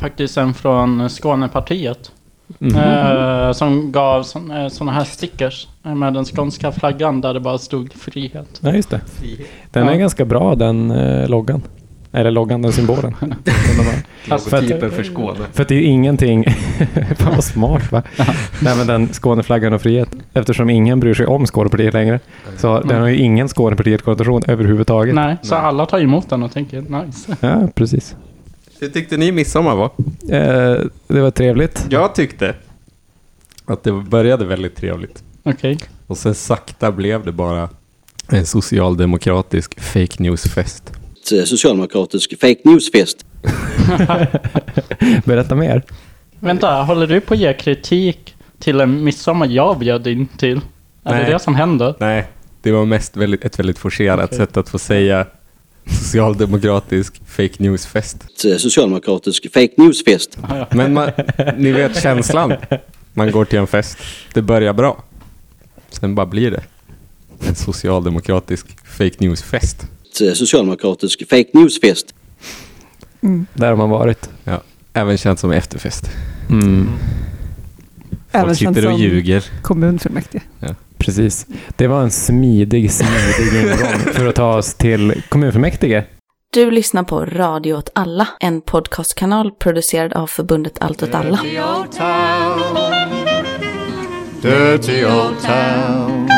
faktiskt en från Skånepartiet. Mhm. Eh, som gav sådana här stickers eh, med den skånska flaggan där det bara stod frihet. Ja, just det. Den Ja. är ganska bra den eh, loggan. Eller loggan, den symbolen. Logotypen för Skåne. För att det är ju ingenting... Fan vad smart va? Nej men den Skåneflaggan och frihet. Eftersom ingen bryr sig om Skånepartiet längre. Så den har ju ingen Skånepartiet-konnotation överhuvudtaget. Nej, så Nej. alla tar emot den och tänker nice. Ja, precis. Hur tyckte ni midsommar var? Eh, det var trevligt. Jag tyckte att det började väldigt trevligt. Okej. Och sen sakta blev det bara en socialdemokratisk fake news-fest. eh, socialdemokratisk fake news-fest. Berätta mer. Vänta, håller du på att ge kritik till en midsommar jag bjöd in till? Är Nej. det det som händer? Nej, det var mest väldigt, ett väldigt forcerat Okej. sätt att få säga socialdemokratisk fake news-fest. Socialdemokratisk fake news-fest. Ja, ja. Men man, ni vet känslan. Man går till en fest, det börjar bra. Sen bara blir det en socialdemokratisk fake news-fest. Socialdemokratisk fake news-fest. Där har man varit. Även känt som efterfest. Mm. Även Folk känt sitter och som ljuger. kommunfullmäktige. Precis. Det var en smidig, smidig ingång för att ta oss till kommunfullmäktige. Du lyssnar på Radio åt alla, en podcastkanal producerad av förbundet Allt åt alla. Dirty old town. Dirty old town.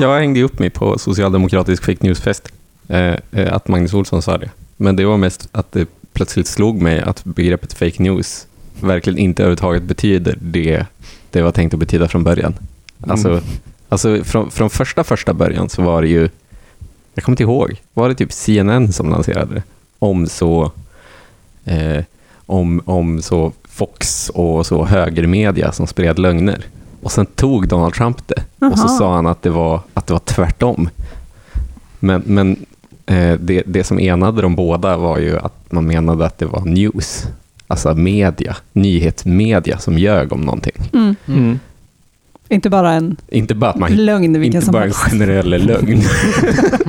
Jag hängde upp mig på socialdemokratisk fake news-fest. Eh, eh, att Magnus Olsson sa det. Men det var mest att det plötsligt slog mig att begreppet fake news verkligen inte överhuvudtaget betyder det det var tänkt att betyda från början. Alltså, Mm. alltså från, från första första början så var det ju, jag kommer inte ihåg, var det typ CNN som lanserade det? Om så, eh, om, om så Fox och så högermedia som spred lögner. Och sen tog Donald Trump det och så sa han att det var, att det var tvärtom. Men, men det, det som enade de båda var ju att man menade att det var news. Alltså media, nyhetsmedia som ljög om någonting. Mm. Mm. Inte bara en Inte bara att man lögn vilken inte bara en generell lögn.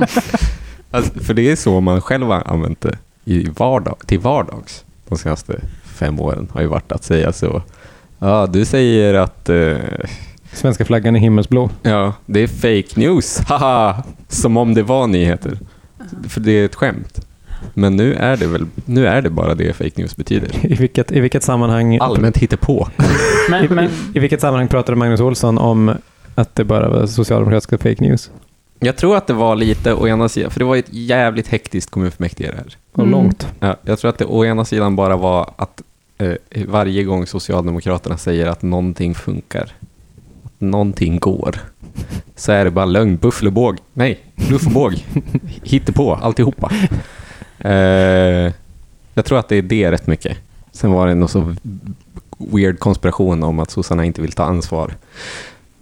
alltså, för det är så man själv har använt det i vardag, till vardags de senaste fem åren har ju varit att säga så. Ja, du säger att eh, Svenska flaggan är himmelsblå. ja, det är fake news, haha, som om det var nyheter. För det är ett skämt. Men nu är det väl, nu är det bara det fake news betyder. I vilket, i vilket sammanhang... Allmänt hittepå. Men, men, i, I vilket sammanhang pratade Magnus Olsson om att det bara var socialdemokratiska fake news? Jag tror att det var lite å ena sidan, för det var ett jävligt hektiskt kommunfullmäktige det här. Och Mm. långt. Ja, jag tror att det å ena sidan bara var att eh, varje gång Socialdemokraterna säger att någonting funkar, att någonting går, så är det bara lögn, buffel och båg. Nej, bluff och båg. Hittepå, alltihopa. Eh, jag tror att det är det rätt mycket. Sen var det någon så weird konspiration om att sossarna inte vill ta ansvar.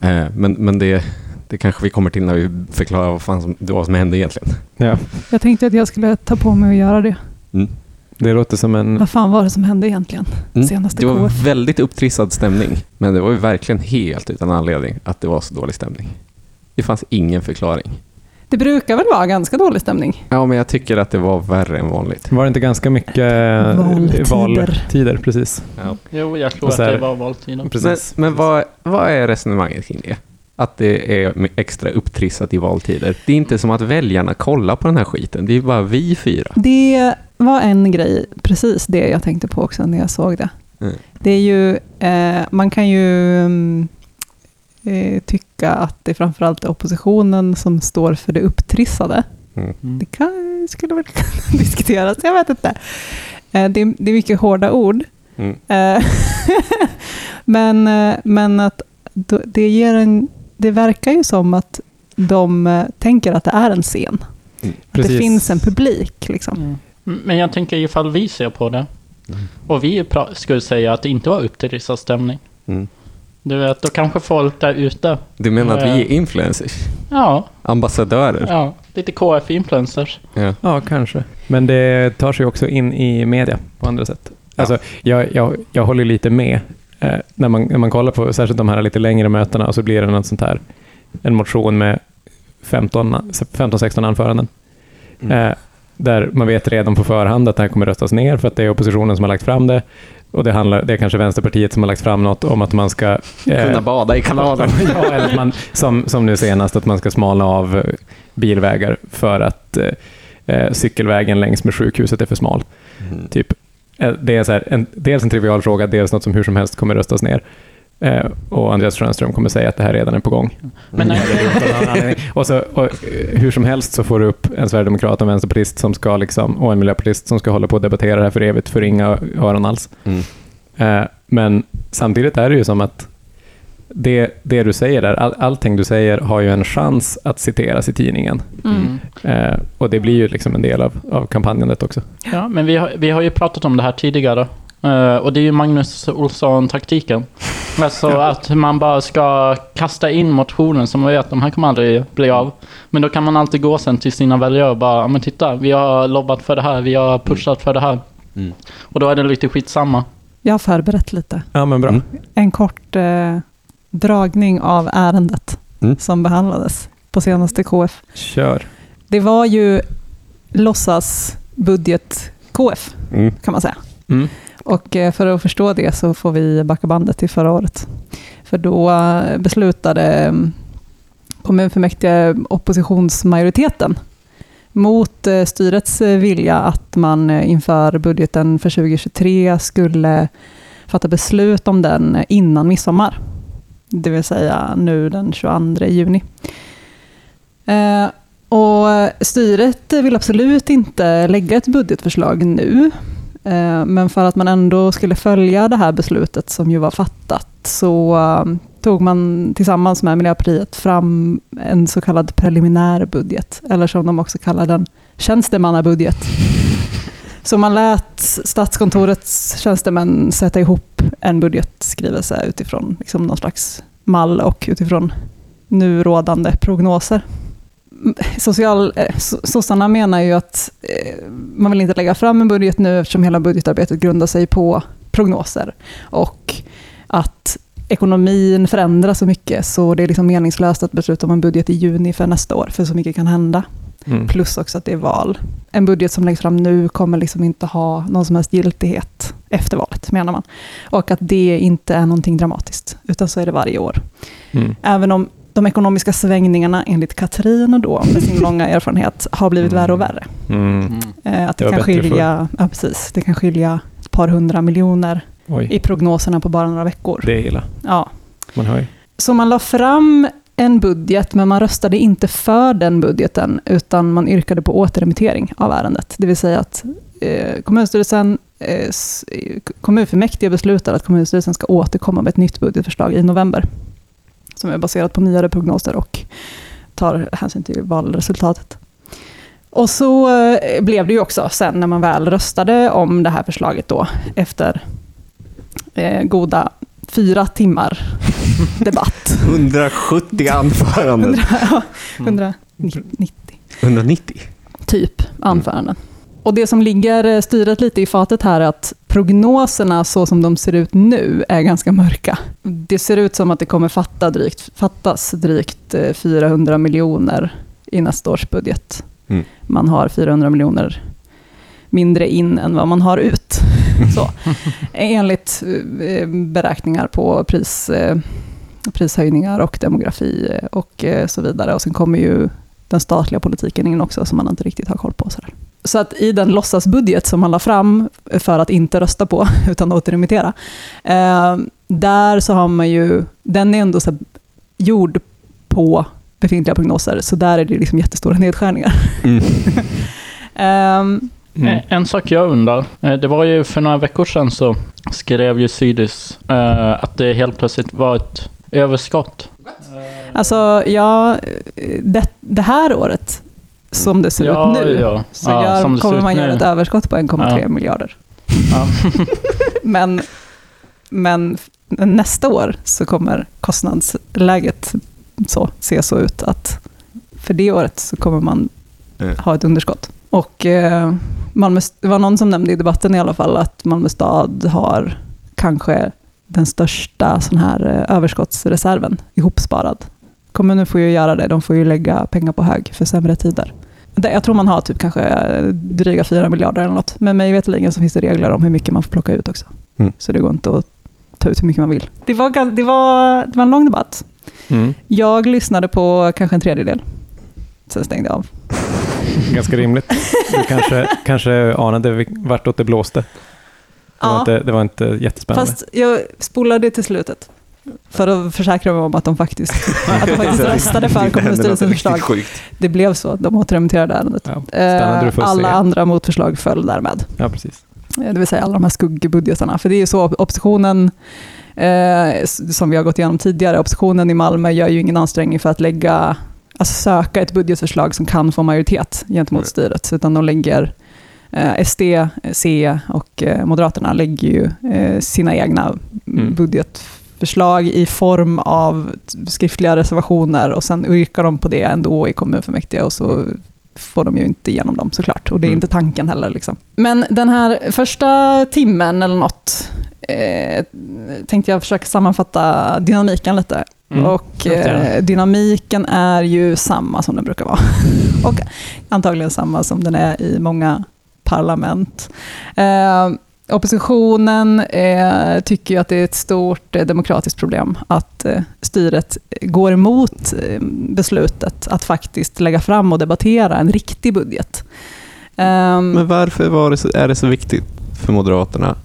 Eh, men men det, det kanske vi kommer till när vi förklarar vad fan som, det var som hände egentligen. Ja, Jag tänkte att jag skulle ta på mig att göra det. Det låter som en... Vad fan var det som hände egentligen? Mm. Senaste Det var KF. väldigt upptrissad stämning, men det var ju verkligen helt utan anledning att det var så dålig stämning. Det fanns ingen förklaring. Det brukar väl vara ganska dålig stämning? Ja, men jag tycker att det var värre än vanligt. Var det inte ganska mycket eh, Valtider. valtider? Precis. Ja. jo, jag tror att det var valtiden. Men, precis. men vad, vad är resonemanget kring det? Att det är extra upptrissat i valtider. Det är inte som att väljarna kollar på den här skiten. Det är bara vi fyra. Det var en grej, precis det jag tänkte på också när jag såg det. Mm. Det är ju, eh, man kan ju mm, eh, tycka att det framförallt är oppositionen som står för det upptrissade. Mm. Mm. Det kan, skulle väl kunna diskuteras, jag vet inte. Eh, det, är, det är mycket hårda ord. Mm. Eh, men, eh, men att då- det, ger en, det verkar ju som att de eh, tänker att det är en scen. Att det finns en publik. Liksom. Mm. Men jag tänker ifall vi ser på det Mm. och vi skulle säga att det inte var upptrissad stämning. Mm. Du vet, då kanske folk där ute, Du menar att vi är influencers? ja, Ambassadörer? ja lite KF-influencers. Ja. Ja, kanske. Men det tar sig också in i media på andra sätt. Alltså, jag, jag, jag håller lite med. Eh, när, man, när man kollar på särskilt de här lite längre mötena och så blir det något sånt här, en motion med 15-16 anföranden. Mm. Eh, där man vet redan på förhand att det här kommer röstas ner för att det är oppositionen som har lagt fram det. Och det, handlar, det är kanske Vänsterpartiet som har lagt fram något om att man ska... eh, Kunna bada i kanalen. ja, eller att man, som, som nu senast, att man ska smalna av bilvägar för att eh, eh, cykelvägen längs med sjukhuset är för smal. Mm. Typ. Eh, Det är så här, en, dels en trivial fråga, dels något som hur som helst kommer röstas ner. Eh, och Andreas Schönström kommer säga att det här redan är på gång. Men nej, och, så, och eh, hur som helst så får du upp en sverigedemokrat och en vänsterpartist som ska liksom, och en miljöpartist som ska hålla på och debattera det här för evigt för inga öron alls. Mm. Eh, men samtidigt är det ju som att det, det du säger där, all, allting du säger har ju en chans att citeras i tidningen. Mm. Eh, och det blir ju liksom en del av, av kampanjandet också. Ja, men vi har, vi har ju pratat om det här tidigare. Eh, och det är ju Magnus Olsson-taktiken. Alltså att man bara ska kasta in motionen som man vet att de här kommer aldrig bli av. Men då kan man alltid gå sen till sina väljare och bara, "Ja, men titta, vi har lobbat för det här, vi har pushat för det här. Mm. Och då är det lite skitsamma. Jag har förberett lite. Ja, men bra. Mm. En kort eh, dragning av ärendet Mm. som behandlades på senaste KF. Kör. Det var ju låtsas budget KF, Mm. kan man säga. Mm. Och eh, för att förstå det så får vi backa bandet till förra året. För då eh, beslutade mm, kommunfullmäktige oppositionsmajoriteten mot eh, styrets vilja att man inför budgeten för 2023 skulle fatta beslut om den innan midsommar. Det vill säga nu den 22 juni. Eh, och styret vill absolut inte lägga ett budgetförslag nu. Eh, Men för att man ändå skulle följa det här beslutet som ju var fattat så eh, tog man tillsammans med Miljöpartiet fram en så kallad preliminär budget, eller som de också kallar den, tjänstemannabudget. Så man lät Statskontorets tjänstemän sätta ihop en budgetskrivelse utifrån liksom någon slags mall och utifrån nu rådande prognoser. Mm, Social, eh, so- sossarna menar ju att eh, man vill inte lägga fram en budget nu eftersom hela budgetarbetet grundar sig på prognoser. Och att ekonomin förändras så mycket så det är liksom meningslöst att besluta om en budget i juni för nästa år, för så mycket kan hända. Mm. Plus också att det är val. En budget som läggs fram nu kommer liksom inte ha någon som helst giltighet efter valet, menar man. Och att det inte är någonting dramatiskt, utan så är det varje år. Mm. Även om de ekonomiska svängningarna enligt Katrin då, med sin långa erfarenhet, har blivit Mm. värre och värre. Mm. Eh, att Det det, kan skilja, ja, precis, det kan skilja ett par hundra miljoner Oj, i prognoserna på bara några veckor. det är illa. Ja. Man hör ju. Så man la fram en budget, men man röstade inte för den budgeten, utan man yrkade på återremittering av ärendet. Det vill säga att eh, kommunstyrelsen, eh, eh, kommunfullmäktige beslutar att kommunstyrelsen ska återkomma med ett nytt budgetförslag i november, som är baserat på nyare prognoser och tar hänsyn till valresultatet. Och så eh, blev det ju också sen när man väl röstade om det här förslaget då, efter eh, goda fyra timmar debatt. 170 anföranden. 100, 190 190? typ anföranden. Och det som ligger eh, styret lite i fatet här är att prognoserna så som de ser ut nu är ganska mörka. Det ser ut som att det kommer fatta drygt, fattas drygt eh, 400 miljoner i nästa års budget. Mm. Man har 400 miljoner mindre in än vad man har ut. Så. Enligt eh, beräkningar på pris, eh, prishöjningar och demografi eh, och så vidare. Och sen kommer ju den statliga politiken in också, som man inte riktigt har koll på. Så, så att i den låtsasbudget som man la fram för att inte rösta på, utan återremittera, där så har man ju, den är ändå så gjord på befintliga prognoser, så där är det liksom jättestora nedskärningar. Mm. Ehm, Mm. Eh, En sak jag undrar. eh, Det var ju för några veckor sedan så skrev ju Sydis eh, att det helt plötsligt var ett överskott. Alltså, ja, det, det här året, som det ser Ja, ut nu, ja. så Ja, gör, kommer man göra ett överskott på 1,3 Ja. miljarder. Ja. Men, men nästa år så kommer kostnadsläget så, se så ut att för det året så kommer man ha ett underskott. Och eh, Malmö, det var någon som nämnde i debatten i alla fall att Malmö stad har kanske den största sån här eh, överskottsreserven ihopsparad kommunen får ju göra det. De får ju lägga pengar på hög för sämre tider. Jag tror man har typ kanske eh, dryga 4 miljarder eller något. Men mig veterligen så finns det regler om hur mycket man får plocka ut också. Mm. Så det går inte att ta ut hur mycket man vill. Det var, det var, det var en lång debatt. Mm. Jag lyssnade på kanske en tredjedel. Sen stängde jag av. Ganska rimligt. Du kanske, kanske anade vartåt det blåste. Det var, Ja. inte, det var inte jättespännande. Fast jag spolade till slutet. För att försäkra mig om att de faktiskt, att de faktiskt röstade för kommunstyrelsens förslag. Sjukt. Det blev så. De återremitterade ärendet. ja, Eh, Alla se? andra motförslag föll därmed. Ja, precis. Eh, Det vill säga alla de här skuggbudgetarna. För det är ju så, oppositionen, eh, som vi har gått igenom tidigare, oppositionen i Malmö gör ju ingen ansträngning för att lägga, alltså söka ett budgetförslag som kan få majoritet gentemot Nej. styret. Utan de lägger, eh, SD, C och eh, Moderaterna lägger ju eh, sina egna Mm. budgetförslag i form av skriftliga reservationer och sen yrkar de på det ändå i kommunfullmäktige och så får de ju inte igenom dem såklart. Och det är Mm. inte tanken heller. Liksom. Men den här första timmen eller något eh, tänkte jag försöka sammanfatta dynamiken lite. Mm. Och eh, dynamiken är ju samma som den brukar vara. och antagligen samma som den är i många parlament. Eh, oppositionen eh, tycker ju att det är ett stort eh, demokratiskt problem att eh, styret går emot eh, beslutet att faktiskt lägga fram och debattera en riktig budget. Ehm, Men varför var det så, är det så viktigt för Moderaterna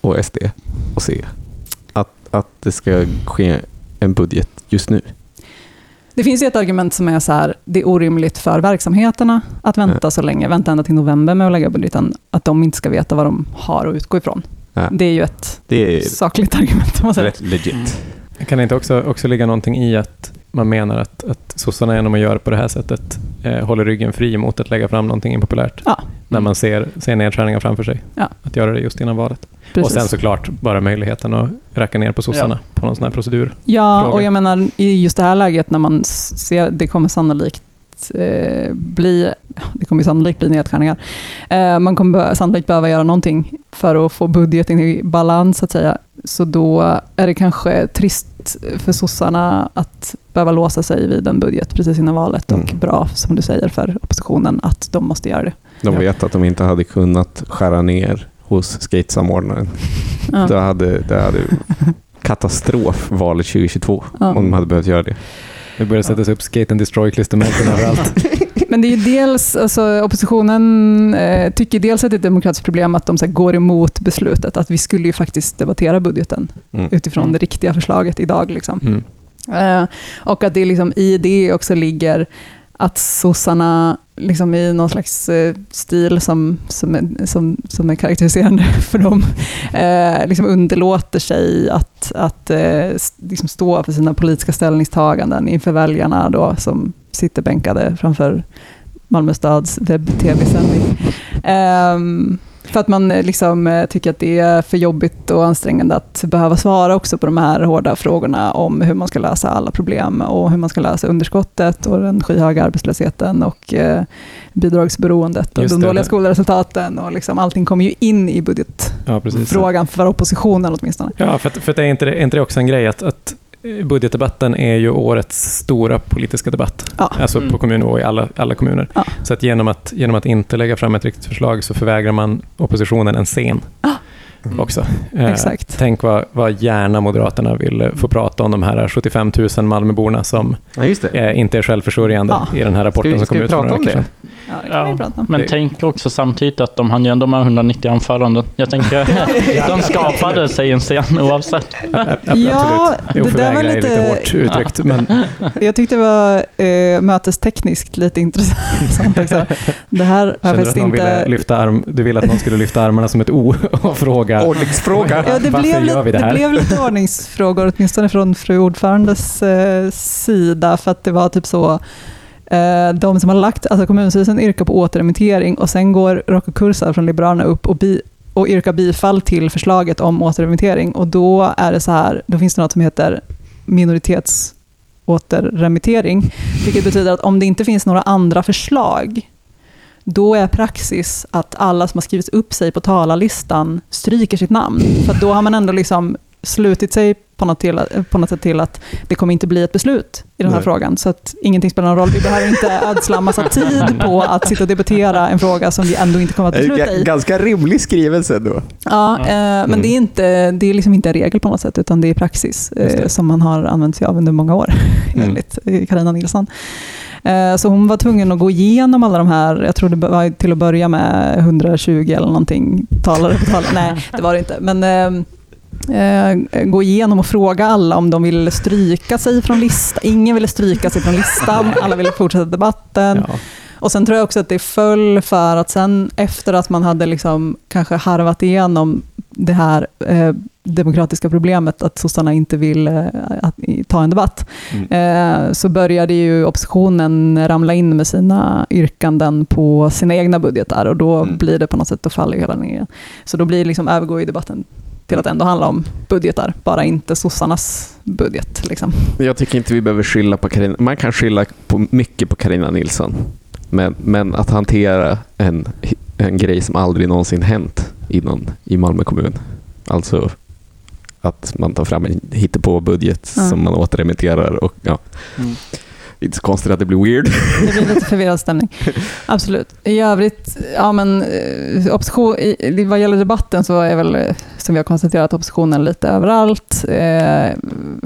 och SD och C att, att det ska ske en budget just nu? Det finns ju ett argument som är så här, det är orimligt för verksamheterna att vänta så länge, vänta ända till november med att lägga budgeten, att de inte ska veta vad de har att utgå ifrån. Ja. Det är ju ett Det är sakligt argument. rätt legit. Kan det inte också, också ligga någonting i att man menar att, att sossarna genom att göra på det här sättet eh, håller ryggen fri mot att lägga fram någonting impopulärt Ja. när man ser, ser nedskärningar framför sig? Ja. Att göra det just innan valet. Precis. Och sen såklart bara möjligheten att racka ner på sossarna på någon sån här procedur. Ja, fråga. och jag menar i just det här läget när man ser, det kommer sannolikt eh, bli, det kommer ju sannolikt bli nedskärningar. Eh, man kommer sannolikt behöva göra någonting för att få budgeten i balans så att säga. Så då är det kanske trist för sossarna att behöva låsa sig vid en budget precis innan valet och Mm. bra, som du säger, för oppositionen att de måste göra det. De Ja. vet att de inte hade kunnat skära ner hos skatesamordnaren. Ja. Det hade, det hade katastrof valet 2022 Ja. om de hade behövt göra det. Det börjar sättas upp skate and destroy-klistermärken överallt. Men det är ju dels, alltså, oppositionen eh, tycker dels att det är ett demokratiskt problem att de så här, går emot beslutet, att vi skulle ju faktiskt debattera budgeten Mm. utifrån Mm. det riktiga förslaget idag. Liksom. Mm. Eh, och att det liksom, i det också ligger att sossarna liksom i någon slags eh, stil som, som, är, som, som är karaktäriserande för dem, eh, liksom underlåter sig att, att eh, liksom stå för sina politiska ställningstaganden inför väljarna då, som sitter bänkade framför Malmö stads webb-tv-sändning. Eh, för att man eh, liksom eh, tycker att det är för jobbigt och ansträngande att behöva svara också på de här hårda frågorna om hur man ska lösa alla problem och hur man ska lösa underskottet och den skyhöga arbetslösheten och eh, bidragsberoendet och Just de det, dåliga skolresultaten och liksom allting kommer ju in i Ja, budgetfrågan för oppositionen åtminstone. Ja, för, att, för att är, inte det, är inte det också en grej att, att budgetdebatten är ju årets stora politiska debatt. Ja. Alltså Mm. på kommunnivå i alla, alla kommuner. Ja. Så att genom, att genom att inte lägga fram ett riktigt förslag så förvägrar man oppositionen en scen Mm. också. Eh, Exakt. Tänk vad, vad gärna Moderaterna vill eh, få prata om de här 75 000 Malmöborna som Ja, just det. eh, inte är självförsörjande Ja. i den här rapporten Ska vi- som kom ut för några veckor det? sedan. Ja, det kan Ja. vi prata om. Men tänk också samtidigt att de hann ju ändå med 190 anföranden. Jag tänker, de skapade sig en scen oavsett. Ja, absolut. det där var lite lite- hårt uttryckt, men Jag tyckte det var eh, mötestekniskt lite intressant också. Det här har jag faktiskt inte... lyfta arm, du ville att någon skulle lyfta armarna som ett O och fråga Ordningsfråga. Ja, det, blev lite, det det, blev lite ordningsfrågor, åtminstone från fru ordförandes eh, sida, för att det var typ så eh, de som har lagt, alltså kommunstyrelsen yrkar på återremittering och sen går Rocco Kursa från Liberalerna upp och, bi, och yrkar bifall till förslaget om återremittering. Och då är det så här, då finns det något som heter minoritetsåterremittering, vilket betyder att om det inte finns några andra förslag då är praxis att alla som har skrivit upp sig på talarlistan stryker sitt namn. För då har man ändå liksom slutit sig på något, till, på något sätt till att det kommer inte bli ett beslut i den här Nej. frågan. Så att ingenting spelar någon roll. Vi behöver inte ödsla massa tid på att sitta och debattera en fråga som vi ändå inte kommer att besluta i. Ganska rimlig skrivelse då. Ja, eh, men Mm. det är, inte, det är liksom inte en regel på något sätt, utan det är praxis eh, som man har använt sig av under många år, Mm. enligt eh, Carina Nilsson. Eh, så hon var tvungen att gå igenom alla de här, jag tror det var till att börja med 120 eller någonting talare på tal. Nej, det var det inte. Men eh, eh, gå igenom och fråga alla om de ville stryka sig från listan. Ingen ville stryka sig från listan, alla ville fortsätta debatten. Ja. Och sen tror jag också att det föll för att sen efter att man hade liksom kanske harvat igenom det här eh, demokratiska problemet att sossarna inte vill eh, att, ta en debatt, eh, så började ju oppositionen ramla in med sina yrkanden på sina egna budgetar och då Mm. blir det på något sätt, då faller hela ner. Så då blir liksom, övergår ju debatten till att ändå handla om budgetar, bara inte sossarnas budget. Liksom. Jag tycker inte vi behöver skylla på Carina. Man kan skylla på mycket på Carina Nilsson. Men, men att hantera en, en grej som aldrig någonsin hänt innan i Malmö kommun. Alltså att man tar fram en hittepå-budget Ja. som man återremitterar och ja. Mm. Det är inte så konstigt att det blir weird. Det blir lite förvirrad stämning. Absolut. I övrigt, ja men eh, opposition, i, i- vad gäller debatten så är väl, eh, som vi har konstaterat, oppositionen lite överallt. Eh,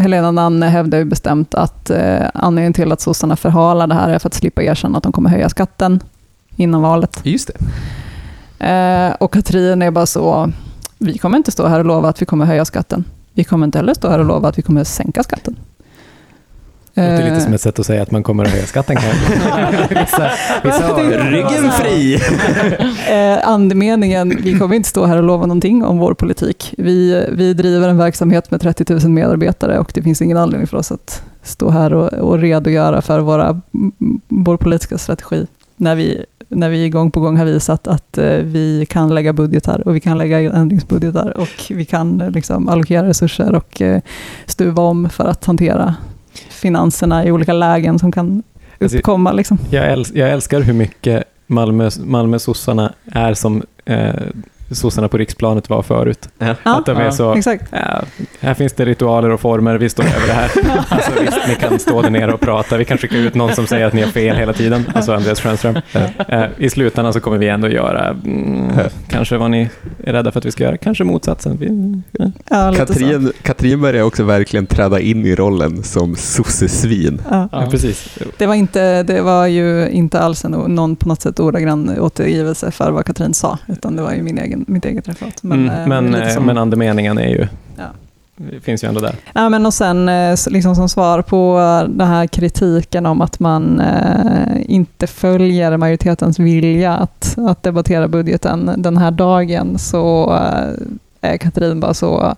Helena Nanne hävdar ju bestämt att eh, anledningen till att sossarna förhalar det här är för att slippa erkänna att de kommer höja skatten innan valet. Just det. Eh, och Katrin är bara så, vi kommer inte stå här och lova att vi kommer höja skatten. Vi kommer inte heller stå här och lova att vi kommer sänka skatten. Det låter lite Eh, som ett sätt att säga att man kommer att höja skatten kanske. vissa, vissa har, Ryggen fri! Eh, andemeningen, vi kommer inte stå här och lova någonting om vår politik. Vi, vi driver en verksamhet med 30 000 medarbetare och det finns ingen anledning för oss att stå här och, och redogöra för våra, vår politiska strategi. När vi, när vi gång på gång har visat att eh, vi kan lägga budgetar och vi kan lägga ändringsbudgetar och vi kan eh, liksom allokera resurser och eh, stuva om för att hantera finanserna i olika lägen som kan Alltså, uppkomma. Liksom. jag, äls jag älskar hur mycket Malmö, Malmö sossarna är som eh, sossarna på riksplanet var förut. Ja. Att de är Ja, så, Exakt. ja, här finns det ritualer och former, vi står över det här. Alltså visst, ni kan stå där nere och prata, vi kan skicka ut någon som säger att ni har fel hela tiden, alltså Andreas Schenström. Eh, I slutändan så kommer vi ändå göra, mm, kanske vad ni är rädda för att vi ska göra, kanske motsatsen. Vi, ja. Ja. Katrin, Katrin börjar också verkligen träda in i rollen som sossesvin. Ja. Ja, precis. Det var, inte, det var ju inte alls en, någon på något sätt ordagrann återgivelse för vad Katrin sa, utan det var ju min egen, mitt eget referat. Men, eh, mm, men, lite eh, som- men andemeningen är ju, Ja. finns ju ändå där. Ja, men och sen eh, liksom som svar på eh, den här kritiken om att man eh, inte följer majoritetens vilja att, att debattera budgeten den här dagen så eh, är Katrin bara så,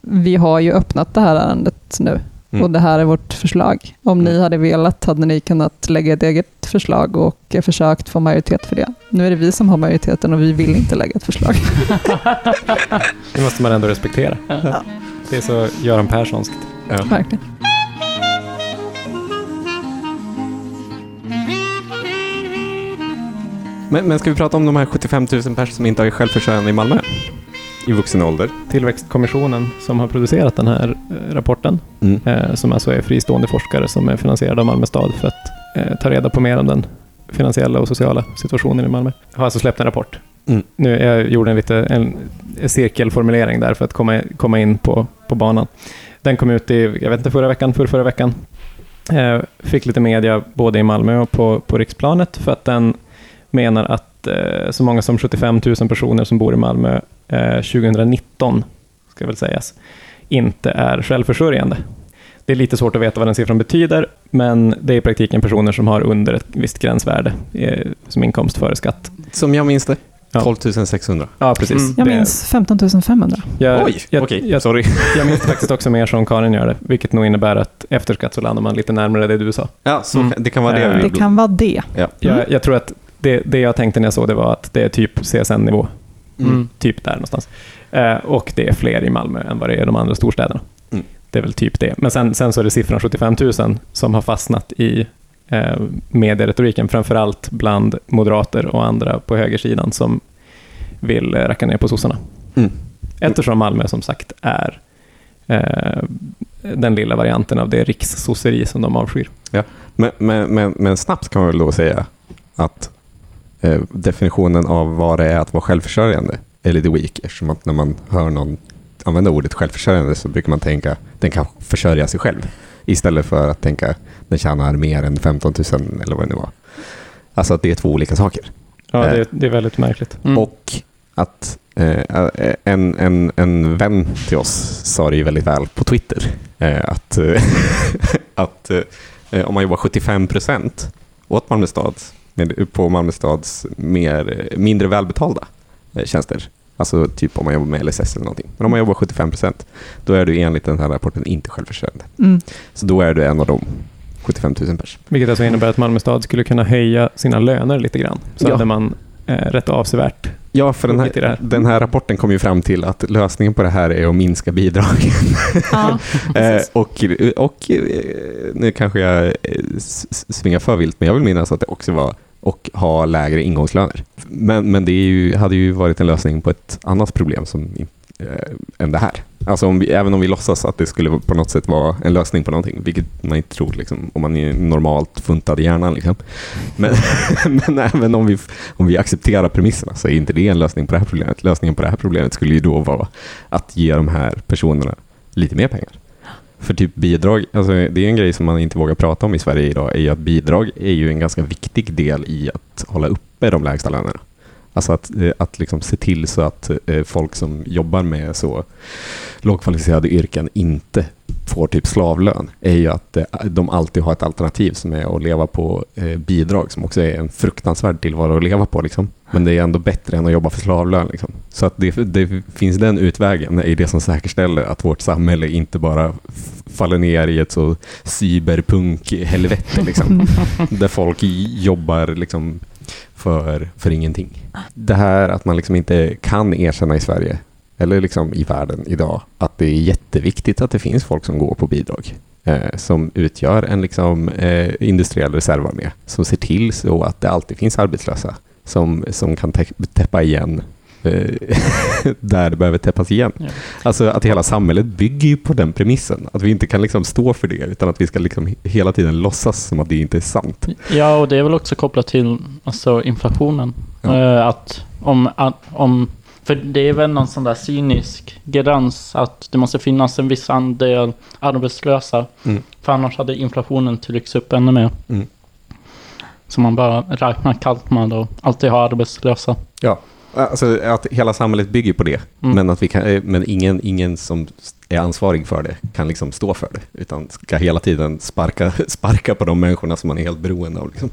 vi har ju öppnat det här ärendet nu Mm. och det här är vårt förslag. Om ni Mm. hade velat hade ni kunnat lägga ett eget förslag och försökt få majoritet för det. Nu är det vi som har majoriteten och vi vill inte lägga ett förslag. Det måste man ändå respektera. Ja. Det är så Göran Perssonskt. Verkligen. Men, men ska vi prata om de här 75 000 personer som inte är självförsörjande i Malmö? I vuxen ålder. Tillväxtkommissionen som har producerat den här eh, rapporten, Mm. eh, som alltså är fristående forskare som är finansierade av Malmö stad för att eh, ta reda på mer om den finansiella och sociala situationen i Malmö. Har alltså släppt en rapport. Mm. Nu, jag gjorde en, lite, en cirkelformulering där för att komma, komma in på, på banan. Den kom ut i, jag vet inte, förra veckan, för förra veckan. Eh, fick lite media både i Malmö och på, på riksplanet för att den menar att eh, så många som 75 000 personer som bor i Malmö eh, 2019, ska väl sägas, inte är självförsörjande. Det är lite svårt att veta vad den siffran betyder, men det är i praktiken personer som har under ett visst gränsvärde eh, som inkomst före skatt. Som jag minns det. Ja. 12 600. Ja, precis. Mm. Jag minns 15 500. Jag, Oj, jag, okej. jag, Sorry. jag minns faktiskt också mer som Karin gör det, vilket nog innebär att efter skatt så landar man lite närmare det du sa. Ja, så Mm. det kan vara det. Eh, Det kan vara det. Ja. Jag, jag tror att det, det jag tänkte när jag såg det var att det är typ CSN-nivå, Mm. typ där någonstans. Eh, och det är fler i Malmö än vad det är i de andra storstäderna. Det är väl typ det. Men sen, sen så är det siffran 75 000 som har fastnat i eh, medieretoriken, framförallt bland moderater och andra på högersidan som vill eh, racka ner på sossarna. Mm. Eftersom Malmö som sagt är eh, den lilla varianten av det rikssosseri som de avskyr. Men, men, men, men snabbt kan man väl då säga att eh, definitionen av vad det är att vara självförsörjande är lite weak eftersom att när man hör någon använda ordet självförsörjande så brukar man tänka den kan försörja sig själv istället för att tänka den tjänar mer än 15 000 eller vad det nu var. Alltså att det är två olika saker. Ja, Eh. det, det är väldigt märkligt. Mm. Och att eh, en, en, en vän till oss sa det ju väldigt väl på Twitter. Eh, att att eh, om man jobbar 75 procent åt Malmö stad, på Malmö stads mer, mindre välbetalda eh, tjänster, alltså typ om man jobbar med LSS eller någonting. Men om man jobbar 75 procent, då är du enligt den här rapporten inte självförsörjande. Mm. Så då är du en av de 75 000 pers. Vilket alltså innebär att Malmö stad skulle kunna höja sina löner lite grann. Så Ja. hade man eh, rätt avsevärt. Ja, för den här, den här rapporten kom ju fram till att lösningen på det här är att minska bidragen. Ja, Eh, och, och eh, nu kanske jag eh, svingar för vilt, men jag vill minnas att det också var och ha lägre ingångslöner. Men, men det är ju, hade ju varit en lösning på ett annat problem som, eh, än det här. Alltså om vi, även om vi låtsas att det skulle på något sätt vara en lösning på någonting, vilket man inte tror liksom, om man är normalt funtad i hjärnan. Liksom. Men, men även om vi, om vi accepterar premisserna så är inte det en lösning på det här problemet. Lösningen på det här problemet skulle ju då vara att ge de här personerna lite mer pengar. För typ bidrag, alltså det är en grej som man inte vågar prata om i Sverige idag, är ju att bidrag är ju en ganska viktig del i att hålla uppe de lägsta lönerna. Alltså att, eh, att liksom se till så att eh, folk som jobbar med så lågkvalificerade yrken inte får typ slavlön, är ju att eh, de alltid har ett alternativ som är att leva på eh, bidrag, som också är en fruktansvärd tillvaro att leva på. Liksom. Men det är ändå bättre än att jobba för slavlön. Liksom. Så att det, det finns den utvägen, är det som säkerställer att vårt samhälle inte bara faller ner i ett så cyberpunk-helvete, liksom, där folk jobbar liksom, för, för ingenting. Det här att man liksom inte kan erkänna i Sverige eller liksom i världen idag, att det är jätteviktigt att det finns folk som går på bidrag. Eh, som utgör en liksom, eh, industriell reservarmé. Som ser till så att det alltid finns arbetslösa som, som kan tä- täppa igen eh, där det behöver täppas igen. Ja. Alltså att hela samhället bygger på den premissen. Att vi inte kan liksom stå för det, utan att vi ska liksom hela tiden låtsas som att det inte är sant. Ja, och det är väl också kopplat till alltså, inflationen. Ja. Eh, att om, om, för det är väl någon sån där cynisk gräns att det måste finnas en viss andel arbetslösa. Mm. För annars hade inflationen tryckts upp ännu mer. Mm. Så man bara räknar kallt med att alltid ha arbetslösa. Ja. Alltså att hela samhället bygger på det, Mm. men, att vi kan, eh, men ingen, ingen som är ansvarig för det kan liksom stå för det, utan ska hela tiden sparka, sparka på de människorna som man är helt beroende av. Liksom.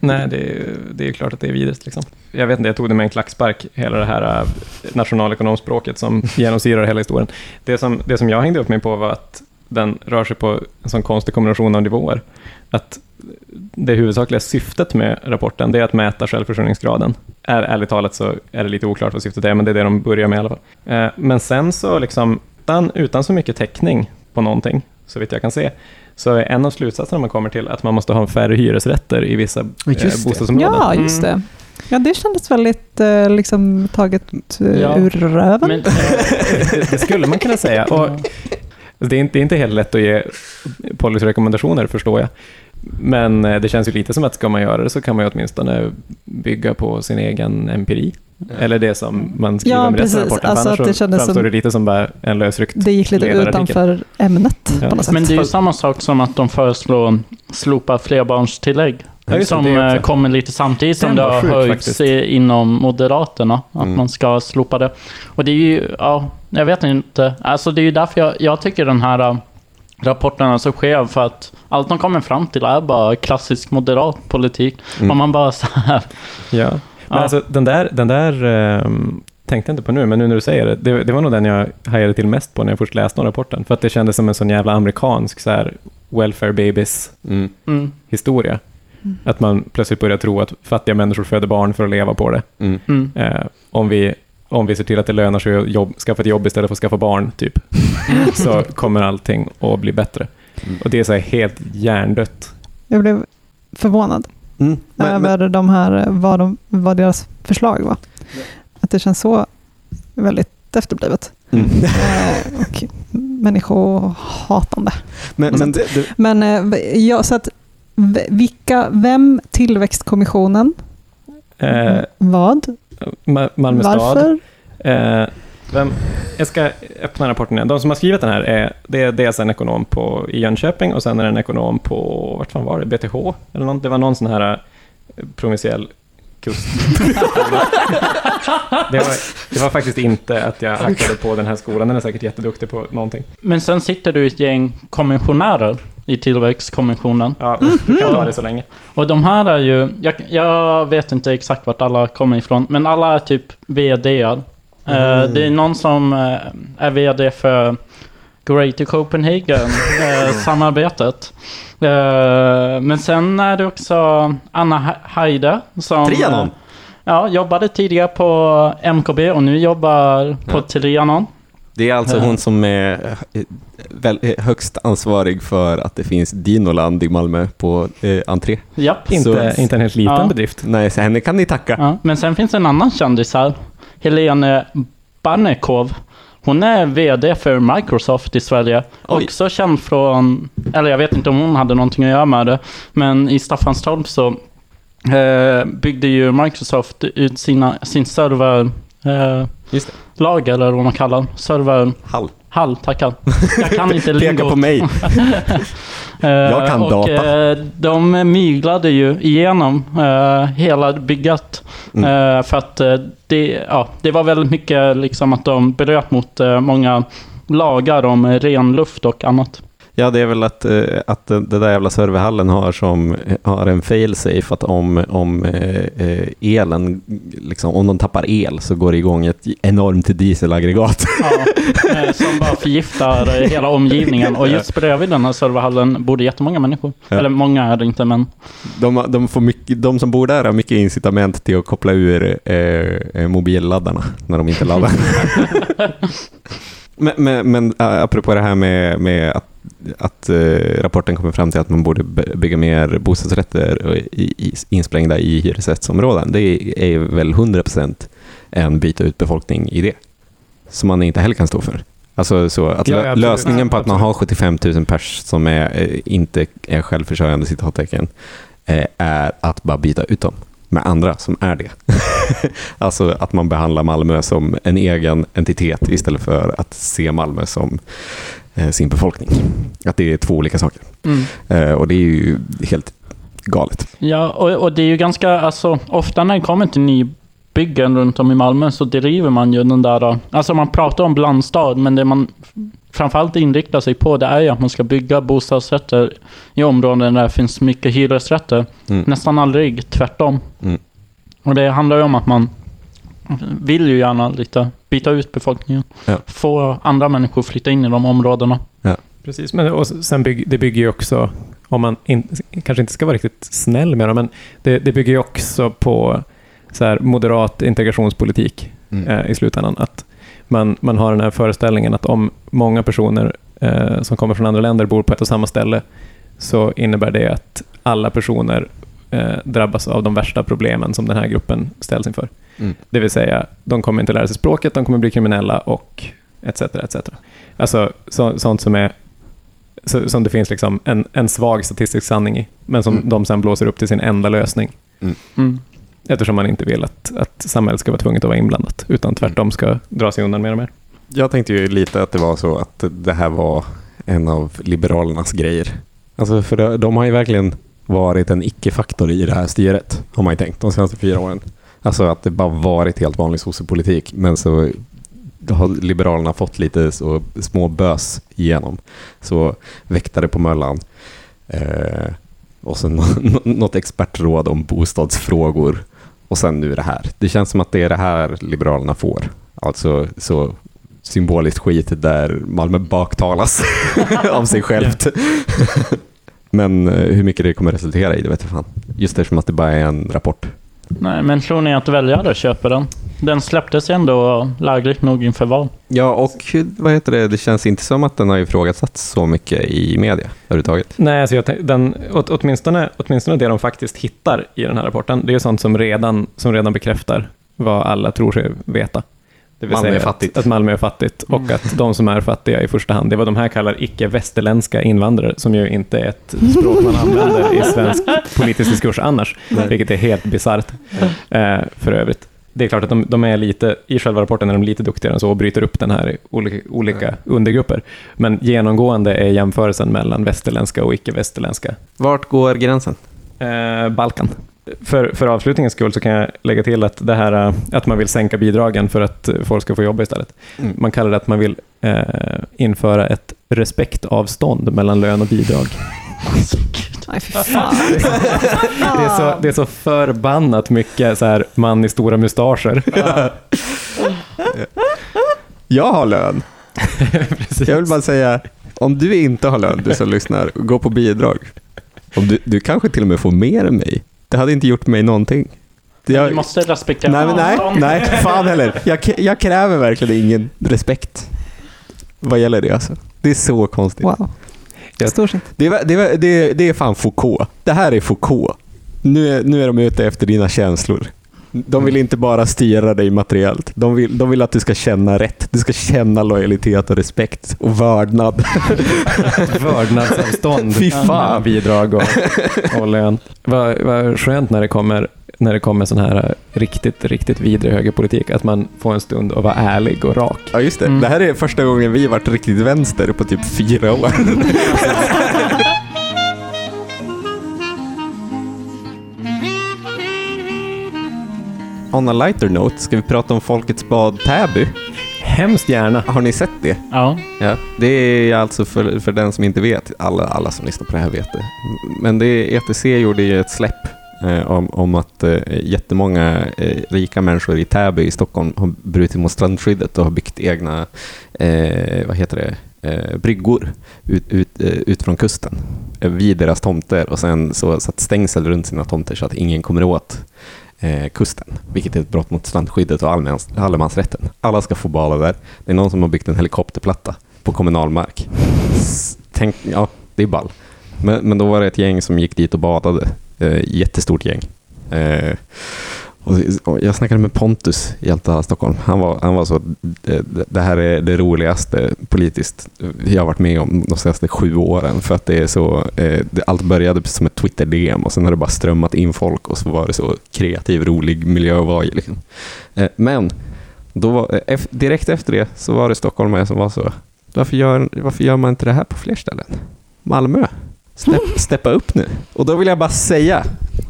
Nej, det är, det är klart att det är vidrigt. Liksom. Jag vet inte, jag tog det med en klackspark, hela det här äh, nationalekonomspråket som genomsyrar hela historien. Det som, det som jag hängde upp mig på var att den rör sig på en sån konstig kombination av nivåer. Att det huvudsakliga syftet med rapporten det är att mäta självförsörjningsgraden. Är, ärligt talat så är det lite oklart vad syftet är, men det är det de börjar med i alla fall. Eh, men sen så, liksom, utan, utan så mycket täckning på någonting, så vitt jag kan se, så är en av slutsatserna man kommer till att man måste ha färre hyresrätter i vissa eh, Just det. bostadsområden. Ja, just det. Ja, det kändes väldigt eh, liksom taget eh, Ja. ur röven. Men, det, det skulle man kunna säga. Och det, är inte, det är inte helt lätt att ge policyrekommendationer, förstår jag. Men eh, det känns ju lite som att ska man göra det så kan man ju åtminstone bygga på sin egen empiri. Eller det som man skriver Ja, om i resten av rapporten. Alltså annars att det framstår som- det lite som bara en lösryckt Det gick lite utanför ämnet Ja. på något sätt. men det är ju samma sak som att de föreslår slopa flerbarnstillägg. Ja, det, som det eh, kommer lite samtidigt som Den det var har sjuk höjts faktiskt. inom Moderaterna. Att Mm. man ska slopa det. Och det är ju, ja, jag vet inte. Alltså det är ju därför jag, jag tycker den här äh, rapporten är så skev. För att allt de kommer fram till är bara klassisk moderat politik. Mm. Och man bara så här. Ja, men Ja. alltså den där, den där ehm, tänkte jag inte på nu, men nu när du säger det, det, det var nog den jag hajade till mest på när jag först läste om rapporten. För att det kändes som en sån jävla amerikansk så här, welfare babies Mm. Mm, historia. Att man plötsligt börjar tro att fattiga människor föder barn för att leva på det. Mm. mm. Eh, om, vi, om vi ser till att det lönar sig att jobb, skaffa ett jobb istället för att skaffa barn, typ, så kommer allting att bli bättre. Mm. Och det är så här helt hjärndött. Jag blev förvånad Mm. Men, men, över de här, vad, de, vad deras förslag var. Att det känns så väldigt efterblivet. mm. Eh, och människohatande. Men, men det, det, Men eh, ja, så att vilka, vem, tillväxtkommissionen, Eh, vad, Malmö stad. varför? Eh, vem, jag ska öppna rapporten igen. De som har skrivit den här är, det är dels en ekonom på, i Jönköping och sen är det en ekonom på, vart fan var det, BTH? Eller någon, det var någon sån här eh, provinsiell kust. det, var, det var faktiskt inte att jag hackade på den här skolan, den är säkert jätteduktig på någonting. Men sen sitter du ett gäng kommissionärer i tillväxtkommissionen. Ja, du kan ta det så länge. Och de här är ju, jag, jag vet inte exakt vart alla kommer ifrån, men alla är typ vd uh, Det är någon som eh, är VD för Greater Copenhagen-samarbetet. men sen är det också Anna Heide som... Trianon? eh, Ja, jobbade tidigare på MKB och nu jobbar på Ja. Trianon. Det är alltså Ja. hon som är eh, eh, högst ansvarig för att det finns Dinoland i Malmö på eh, entré. Japp. Inte, Så- inte en helt liten Ja. bedrift. Nej, så henne kan ni tacka. Ja, men sen finns en annan kändis här. Helene Barnekow. Hon är VD för Microsoft i Sverige. Oj. Också känd från, eller jag vet inte om hon hade någonting att göra med det, men i Staffanstorp så eh, byggde ju Microsoft ut sina, sin server eh, Just lager eller vad man kallar det. server Hall. hall, tackar. Jag kan inte Peka lingot. på mig. Eh, Jag kan och, data. eh, de myglade ju igenom eh, hela bygget. Mm. För att det, ja, det var väldigt mycket liksom att de bröt mot många lagar om ren luft och annat. Ja, det är väl att, eh, att den där jävla serverhallen har, som, har en fail-safe att om, om eh, eh, elen, liksom, om de tappar el så går det igång ett enormt dieselaggregat. Ja, som bara förgiftar hela omgivningen. Och just bredvid den här serverhallen bodde jättemånga människor. Ja. Eller många är det inte, men De, de, får mycket, de som bor där har mycket incitament till att koppla ur eh, mobilladdarna när de inte laddar. men, men, men äh, apropå det här med, med att, att eh, rapporten kommer fram till att man borde by- bygga mer bostadsrätter i, i, insprängda i hyresrättsområden. Det är väl 100% en byta ut befolkning i det. Som man inte heller kan stå för. Alltså så att Ja, lösningen på att man har 75 000 pers som är, eh, inte är självförsörjande citattecken är att bara byta ut dem med andra som är det. alltså att man behandlar Malmö som en egen entitet istället för att se Malmö som eh, sin befolkning. Att det är två olika saker. mm. Eh, och det är ju helt galet. Ja, och, och det är ju ganska, alltså ofta när det kommer till nybyggen runt om i Malmö så driver man ju den där, alltså man pratar om blandstad, men det man framförallt inriktar sig på det är ju att man ska bygga bostadsrätter i områden där det finns mycket hyresrätter. Mm. Nästan aldrig tvärtom. Mm. Och det handlar ju om att man vill ju gärna lite byta ut befolkningen. Ja. Få andra människor att flytta in i de områdena. Precis, men och sen bygg, det bygger ju också, om man in, kanske inte ska vara riktigt snäll med dem, men det, det bygger ju också på så här moderat integrationspolitik Mm. eh, i slutändan. Att man, man har den här föreställningen att om många personer eh, som kommer från andra länder bor på ett och samma ställe så innebär det att alla personer eh, drabbas av de värsta problemen som den här gruppen ställs inför. Mm. Det vill säga, de kommer inte lära sig språket, de kommer bli kriminella och etc. etc. Alltså så, sånt som är så, som det finns liksom en, en svag statistisk sanning i, men som Mm. de sen blåser upp till sin enda lösning. Mm. Eftersom man inte vill att, att samhället ska vara tvunget att vara inblandat, utan tvärtom ska dra sig undan mer och mer. Jag tänkte ju lite att det var så att det här var en av Liberalernas grejer. Alltså för de, har ju verkligen varit en icke-faktor i det här styret, har man ju tänkt, de senaste fyra åren. Alltså att det bara varit helt vanlig sossepolitik, men så har Liberalerna fått lite så små bös igenom. Så väktare på Möllan. Eh, och sen nå- något expertråd om bostadsfrågor. Och sen nu det här. Det känns som att det är det här Liberalerna får. Alltså så symboliskt skit där Malmö baktalas av sig självt. Men eh, hur mycket det kommer resultera i, det vet jag fan. Just eftersom att det bara är en rapport. Nej, men tror ni att väljare köper den? Den släpptes ändå lägligt nog inför val. Ja, och vad heter det? Det känns inte som att den har ifrågasatts så mycket i media överhuvudtaget. Nej, alltså jag, den, åt, åtminstone, åtminstone det de faktiskt hittar i den här rapporten, det är sånt som redan, som redan bekräftar vad alla tror sig veta. Det vill Malmö säga är fattigt. Att, att Malmö är fattigt och att de som är fattiga i första hand, det är vad de här kallar icke-västerländska invandrare, som ju inte är ett språk man använder i svensk politisk diskurs annars, Nej. vilket är helt bisarrt eh, för övrigt. Det är klart att de, de är lite, i själva rapporten är de lite duktigare än så och bryter upp den här i olika, olika undergrupper. Men genomgående är jämförelsen mellan västerländska och icke-västerländska Vart går gränsen? Eh, Balkan. För, för avslutningens skull så kan jag lägga till att det här eh, att man vill sänka bidragen för att folk ska få jobba istället. Mm. Man kallar det att man vill eh, införa ett respektavstånd mellan lön och bidrag. Nej, fy fan. Det är så, det är så förbannat mycket så här man i stora mustascher. Jag har lön. Jag vill bara säga, om du inte har lön, du som lyssnar, gå på bidrag. Om du, du kanske till och med får mer än mig. Det hade inte gjort mig någonting. Jag, Vi måste respektera nej, men nej, nej, fan heller. Jag, jag kräver verkligen ingen respekt. Vad gäller det alltså. Det är så konstigt. Wow. Jag-. Det, är, det, är, det, är, det är fan Foucault. Det här är Foucault. Nu är, nu är de ute efter dina känslor. De vill inte bara styra dig materiellt. De vill, de vill att du ska känna rätt. Du ska känna lojalitet och respekt och vördnad. Vördnadsavstånd Fy fan. bidrag och, och lön. Vad, vad skönt när det kommer när det kommer sån här riktigt, riktigt vidrig högerpolitik, att man får en stund att vara ärlig och rak. Ja, just det. Mm. Det här är första gången vi varit riktigt vänster på typ fyra år. On a lighter note, ska vi prata om Folkets bad Täby? Hemskt gärna. Har ni sett det? Ja. Ja, det är alltså för, för den som inte vet, alla, alla som lyssnar på det här vet det. Men det ETC gjorde ju ett släpp eh, om, om att eh, jättemånga eh, rika människor i Täby i Stockholm har brutit mot strandskyddet och har byggt egna, eh, vad heter det, eh, bryggor ut, ut, eh, ut från kusten eh, vid deras tomter och sen så satt stängsel runt sina tomter så att ingen kommer åt eh, kusten, vilket är ett brott mot strandskyddet och allmans, allemansrätten. Alla ska få bada där. Det är någon som har byggt en helikopterplatta på kommunal mark. Tänk, ja, det är ball. Men, men då var det ett gäng som gick dit och badade. Eh, jättestort gäng. Eh, och, och jag snackade med Pontus i Alta Stockholm. Han var, han var så, det, det här är det roligaste politiskt jag har varit med om de senaste sju åren. För att det är så, eh, det, allt började som ett Twitter-DM och sen har det bara strömmat in folk och så var det så kreativ, rolig miljö att vara i. Liksom. Eh, men då var, eh, direkt efter det så var det stockholmare som var så, varför gör, varför gör man inte det här på fler ställen? Malmö, Stepp, steppa upp nu. Och då vill jag bara säga,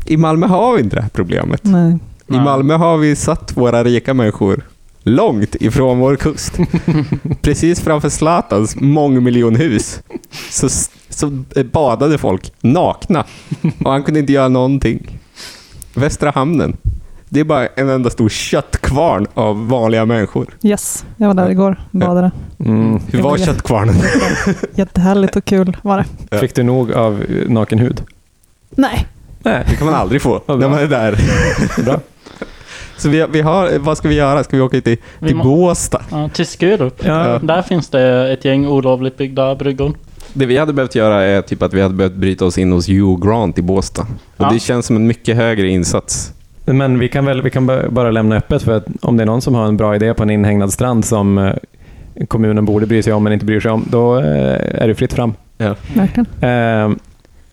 i Malmö har vi inte det här problemet. Nej. I. Malmö har vi satt våra rika människor långt ifrån vår kust. Precis framför Zlatans mångmiljonhus så, så badade folk nakna och han kunde inte göra någonting. Västra hamnen, det är bara en enda stor köttkvarn av vanliga människor. Yes, jag var där igår och badade. Mm. Hur var köttkvarnen? Jättehärligt och kul var det. Fick du nog av naken hud? Nej, Nej. Det kan man aldrig få när man är där. Bra. Så vi, vi har, vad ska vi göra? Ska vi åka till, Vi till Båstad? Ja, till Skurup. Ja. Där finns det ett gäng olovligt byggda bryggor. Det vi hade behövt göra är typ att vi hade behövt bryta oss in hos Hugh Grant i Båstad. Och Ja. Det känns som en mycket högre insats. Men vi kan väl vi kan ba- bara lämna öppet för att om det är någon som har en bra idé på en inhägnad strand som eh, kommunen borde bry sig om men inte bryr sig om, då eh, är det fritt fram. verkligen. Eh,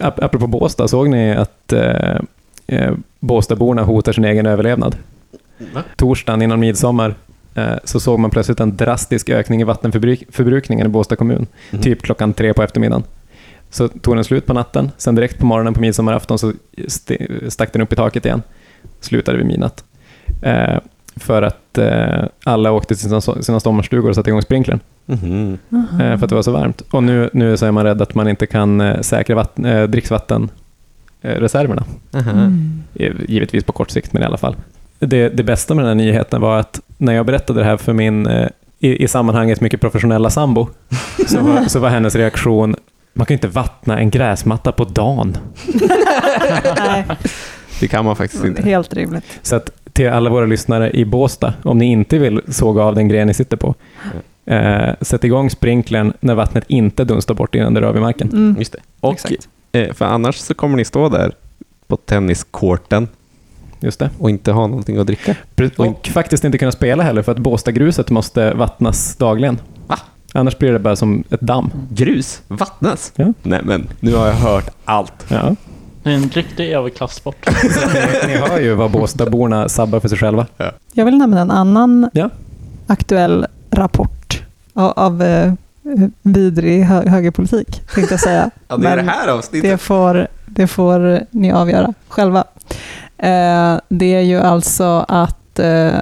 ap- apropå Båstad, såg ni att eh, eh, Båstadborna hotar sin egen överlevnad? Torsdagen innan midsommar eh, så såg man plötsligt en drastisk ökning i vattenförbrukningen i Båstad kommun. Mhm. Typ klockan tre på eftermiddagen. Så tog den slut på natten, sen direkt på morgonen på midsommarafton så st- stack den upp i taket igen. Slutade vid midnatt. Eh, för att eh, alla åkte till sina, sina sommarstugor och satte igång sprinklern. Mhm. Eh, för att det var så varmt. Och nu, nu så är man rädd att man inte kan säkra vatten, dricksvattenreserverna. Mm. Eh, Givetvis på kort sikt, men i alla fall. Det, det bästa med den här nyheten var att när jag berättade det här för min eh, i, i sammanhanget mycket professionella sambo, så var, så var hennes reaktion man kan ju inte vattna en gräsmatta på dagen. Nej, Det kan man faktiskt inte. helt rimligt. Så att till alla våra lyssnare i Båstad, om ni inte vill såga av den gren ni sitter på, eh, sätt igång sprinklern när vattnet inte dunstar bort innan det rör vid marken. Mm. Just det. Och Exakt. eh, för annars så kommer ni stå där på tenniskorten just det. och inte ha någonting att dricka. Och faktiskt inte kunna spela heller för att Båstadgruset måste vattnas dagligen. Va? Annars blir det bara som ett damm. Grus? Vattnas? Ja. Nej men, nu har jag hört allt. Ja. Det är en riktig överklassport. ni, ni hör ju vad Båstadborna sabbar för sig själva. Jag vill nämna en annan Ja. aktuell rapport av, av eh, vidrig hö, högerpolitik, tänkte jag säga. Ja, det är Men det här avsnittet. det får, det får ni avgöra själva. Eh, det är ju alltså att eh,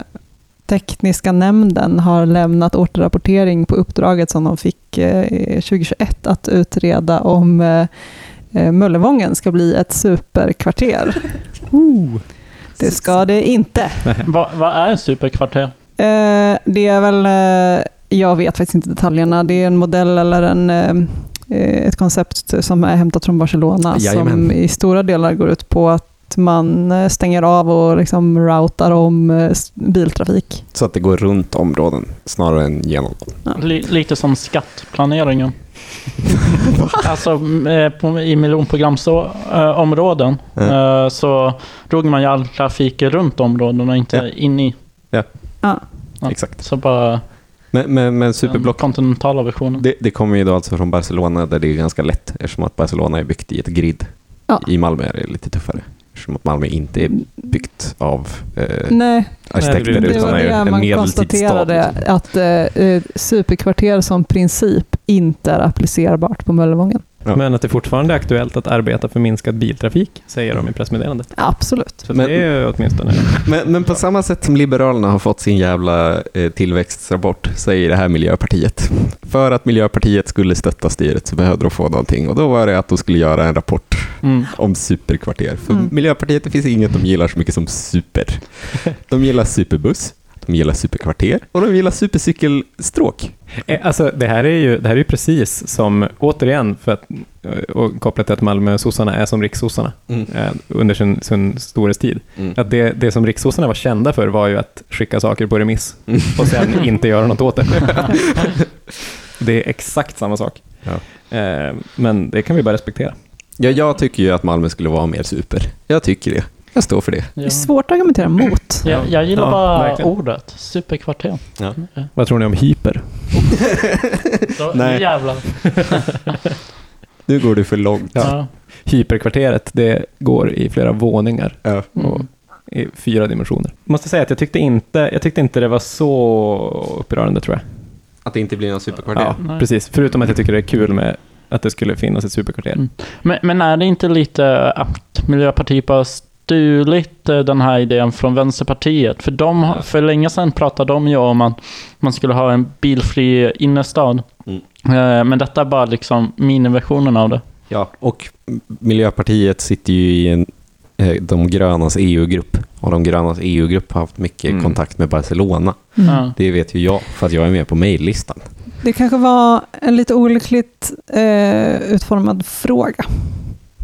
Tekniska nämnden har lämnat återrapportering på uppdraget som de fick eh, 2021 att utreda om eh, eh, Möllevången ska bli ett superkvarter. Det ska det inte. Vad vad är superkvarter? Eh, det är väl, eh, jag vet faktiskt inte detaljerna, det är en modell eller en, eh, eh, ett koncept som är hämtat från Barcelona Jajamän. som i stora delar går ut på att man eh, stänger av och liksom routar om eh, biltrafik. Så att det går runt områden snarare än genom dem. Li, lite som skattplaneringen. alltså eh, på, i miljonprogramsområden eh, så drog man ju all trafik runt områdena, inte Ja. in i. Ja. Ja, Exakt. Så bara Men, men, men den superblock, kontinentala versionen. det, det kommer ju då alltså från Barcelona där det är ganska lätt eftersom att Barcelona är byggt i ett grid. Ja. I Malmö är det lite tuffare. Eftersom att Malmö inte är byggt av eh, Nej, arkitekter Nej, det det utan var är det en man medeltidsstad. konstaterade, liksom. att eh, eh, superkvarter som princip inte är applicerbart på Möllevången. Ja. Men att det fortfarande är aktuellt att arbeta för minskad biltrafik, säger de i pressmeddelandet. Absolut. Så Men- det är ju åtminstone... Men, men på samma sätt som Liberalerna har fått sin jävla eh, tillväxtrapport säger det här Miljöpartiet. För att Miljöpartiet skulle stötta styret så behövde de få någonting och då var det att de skulle göra en rapport Mm. om superkvarter. För Mm. Miljöpartiet, det finns inget de gillar så mycket som super. De gillar superbuss, de gillar superkvarter och de gillar supercykelstråk. Eh, Alltså, det här är ju, det här är ju precis som, återigen, för att, eh, och kopplat till att Malmö-sossarna är som rikssossarna Mm. eh, under sin, sin storhetstid. Mm. Att det, det som rikssossarna var kända för var ju att skicka saker på remiss Mm. och sen inte göra något åt det. Det är exakt samma sak. Ja. Men det kan vi bara respektera. Ja, jag tycker ju att Malmö skulle vara mer super. Jag tycker det. Jag står för det. Det är Ja. svårt att argumentera mot. Jag, jag gillar Ja, bara verkligen. ordet, superkvarter. Ja. Vad tror ni om hyper? Så, Nej. nu jävlar. Nu går du för långt. Ja. Hyperkvarteret, det går i flera våningar Ja. och Mm. i fyra dimensioner. Jag måste säga att jag tyckte inte, jag tyckte inte det var så upprörande tror jag. Att det inte blir någon superkvarter. Ja, Nej. precis. Förutom att jag tycker det är kul med att det skulle finnas ett superkvarter. Mm. Men, men är det inte lite att Miljöpartiet bara stulit eh, den här idén från Vänsterpartiet? För de, har- för länge sedan pratade de ju om att man skulle ha en bilfri innerstad. Mm. Eh, Men detta är bara liksom miniversionen av det. Ja, och Miljöpartiet sitter ju i en, eh, de grönas EU-grupp. Och de grönas EU-grupp har haft mycket Mm. kontakt med Barcelona. Mm. Det vet ju jag, för att jag är med på mejllistan. Det kanske var en lite olyckligt eh, utformad fråga.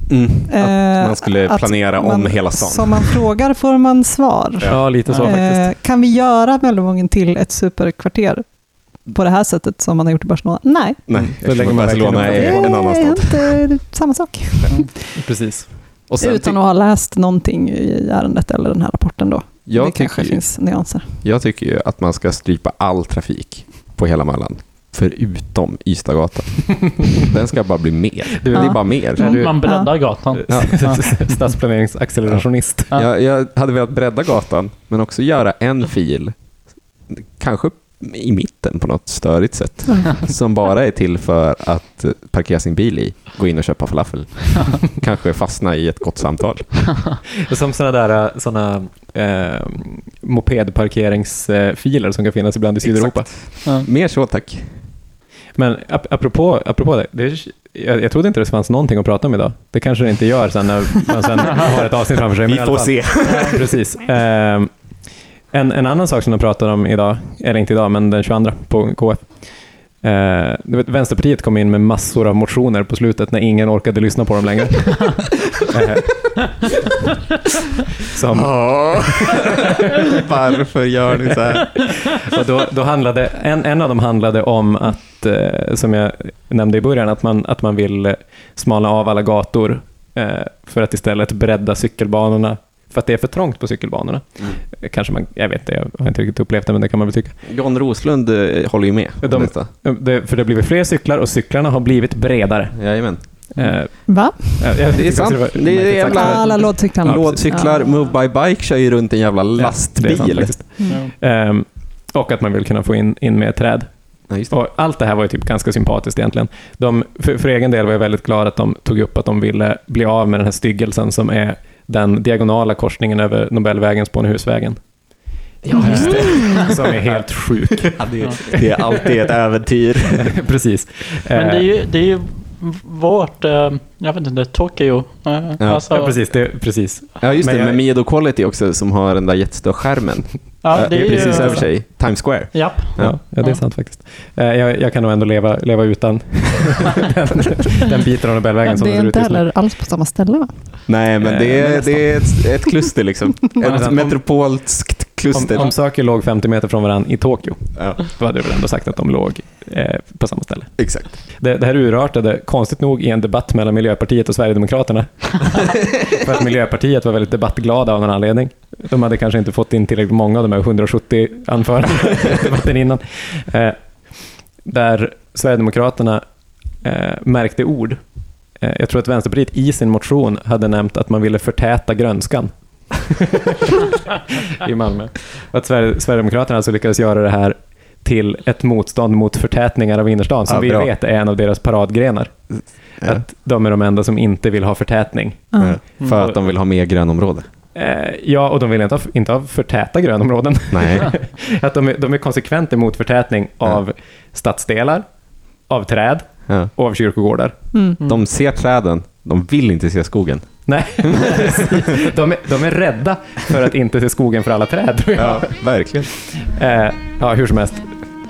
Att Eh, man skulle att planera om man- hela stan. Som man frågar får man svar. Ja, lite så Ja. faktiskt. Eh, kan vi göra Möllevången till ett superkvarter på det här sättet som man har gjort i Barcelona? Nej, Nej, Då eftersom Barcelona är en annan det är stad. inte samma sak. Precis. Och sen Utan att ha läst någonting i ärendet eller den här rapporten då. jag, det kanske ju, finns nyanser. jag tycker ju att man ska strypa all trafik på hela Möllan. Förutom Ystadgatan. Den ska bara bli mer. Du, Det är Ja. bara mer. Man breddar gatan. Ja. Stadsplaneringsaccelerationist. Ja. Jag, jag hade velat bredda gatan, men också göra en fil, kanske i mitten på något störigt sätt, som bara är till för att eh, parkera sin bil i, gå in och köpa falafel. kanske fastna i ett gott samtal. Som sådana där såna, eh, mopedparkeringsfiler som kan finnas ibland i Sydeuropa. Ja. Mer så tack. Men ap apropå, apropå det, det är, jag, jag trodde inte det fanns någonting att prata om idag. Det kanske det inte gör sen när man sen har ett avsnitt framför sig. men i alla fall. se. Ja, precis. Ehm, en, en annan sak som de pratar om idag, eller inte idag, men den 22 på KF. Eh, du vet, Vänsterpartiet kom in med massor av motioner på slutet när ingen orkade lyssna på dem längre. Eh, som, Varför gör ni så här? och då, då handlade, en, en av dem handlade om att, eh, som jag nämnde i början, att man, att man vill smalna av alla gator eh, för att istället bredda cykelbanorna för att det är för trångt på cykelbanorna. Kanske man, jag vet inte, jag har inte riktigt upplevt det, men det kan man väl tycka. John Roslund eh, håller ju med. De- detta. Det, för det har blivit fler cyklar och cyklarna har blivit bredare. Jajamän. Eh, Va? ja, Det är sant. Det är märkligt sagt. jävla- Alla. Lådcyklar, Ja. Move by Bike kör ju runt en jävla Ja, det är sant lastbil. Ja. Ehm, och att man vill kunna få in, in mer träd. Ja, just det. Och allt det här var ju typ ganska sympatiskt egentligen. De, för, för egen del var jag väldigt glad att de tog upp att de ville bli av med den här styggelsen som är den diagonala korsningen över Nobelvägen, Spånehusvägen. Ja, just det. Som är helt sjuk. Det är alltid ett äventyr. Precis. Men det är ju, det är ju vårt, eh, jag vet inte, Tokyo. Eh, Ja. alltså, ja, precis. Det, precis. Ja, just Men det. jag- Med Miedo Quality också, som har den där jättestora skärmen. Ja, det är ju, precis över sig. Times Square. Ja. Ja, ja det är Ja. sant faktiskt. Eh, jag, jag kan nog ändå leva, leva utan den, den biten av Nobelvägen som Det är ser ut inte heller alls på samma ställe va? Nej, men Eh, det är, nästan. det är ett, ett kluster liksom. Ett metropolskt kluster. Om, om saker låg 50 meter från varandra i Tokyo, Ja, då hade du väl ändå sagt att de låg eh, på samma ställe. exakt. Det, det här urartade konstigt nog i en debatt mellan Miljöpartiet och Sverigedemokraterna. För att Miljöpartiet var väldigt debattglada av någon anledning. De hade kanske inte fått in tillräckligt många av de här 170 anförandena innan. Eh, där Sverigedemokraterna eh, märkte ord. Eh, jag tror att Vänsterpartiet i sin motion hade nämnt att man ville förtäta grönskan. I Malmö. Och att Sverige, Sverigedemokraterna alltså lyckades göra det här till ett motstånd mot förtätningar av innerstan, som Ja, vi vet är en av deras paradgrenar. Ja. Att de är de enda som inte vill ha förtätning. Ja. Ja. För att de vill ha mer grönområde. Eh, ja, och de vill inte ha, inte ha förtäta grönområden. Nej. att de, är, de är konsekvent emot förtätning av stadsdelar, av träd Ja. och av kyrkogårdar. Mm. De ser träden, de vill inte se skogen. Nej, de, är, de är rädda för att inte se skogen för alla träd, tror jag. verkligen. Eh, ja, hur som helst.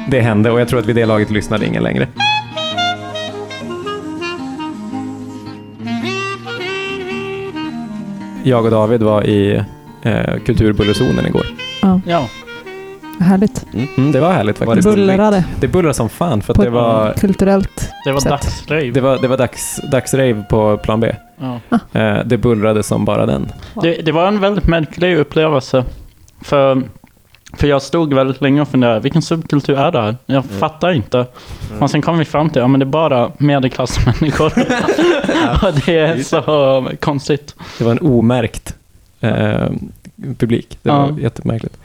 Det hände och jag tror att vid det laget lyssnade ingen längre. Jag och David var i eh, kulturbullerzonen igår. ja. Härligt. Mm, det var härligt faktiskt. det Bullrade Det bullrade som fan för att på det var, kulturellt Det var Sätt. dagsrave. det var, det var dags, dagsrave på plan B. Ja. Eh, det bullrade som bara den. Det, det var en väldigt märklig upplevelse. För, för jag stod väldigt länge och funderade, vilken subkultur är det här? Jag fattar inte. Och sen kom vi fram till, ja men det är bara medelklassmänniskor. och det är så konstigt. Det var en omärkt eh, publik. Det var Ja. jättemärkligt.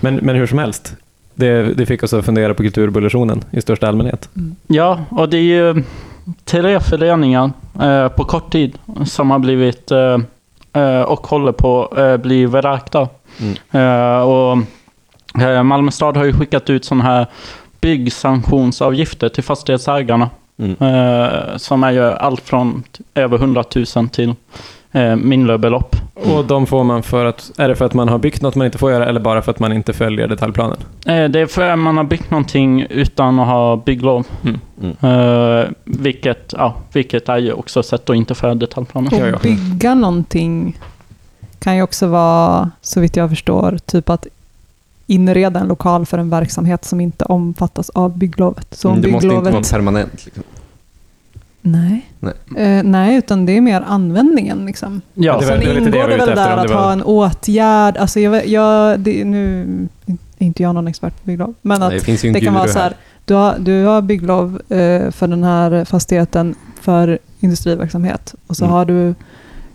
Men, men hur som helst, det, det fick oss att fundera på kulturbullerzonen i största allmänhet. Ja, och det är ju tre föreningar eh, på kort tid som har blivit eh, eh, och håller på att eh, bli vräkta. Mm. Eh, och eh, Malmö stad har ju skickat ut sådana här byggsanktionsavgifter till fastighetsägarna. Mm. Eh, som är ju allt från över 100 000 till eh, mindre belopp. Och de får man för att, är det för att man har byggt något man inte får göra eller bara för att man inte följer detaljplanen? Eh, det är för att man har byggt någonting utan att ha bygglov. Mm. Eh, vilket, ja, vilket är ju också ett sätt att inte följa detaljplanen. Att bygga någonting kan ju också vara, så vitt jag förstår, typ att inreda en lokal för en verksamhet som inte omfattas av bygglovet. Så Mm, det måste inte bygglovet... vara permanent. Liksom. Nej. Nej. Eh, nej, utan det är mer användningen. Liksom. Ja, det var- Sen det var det ingår det ute väl efter, där att det var- ha en åtgärd. Alltså jag, jag, det, nu är inte jag någon expert på bygglov, men att Nej, det finns ju en det kan vara så här, du har, du har bygglov eh, för den här fastigheten för industriverksamhet och så Mm. har du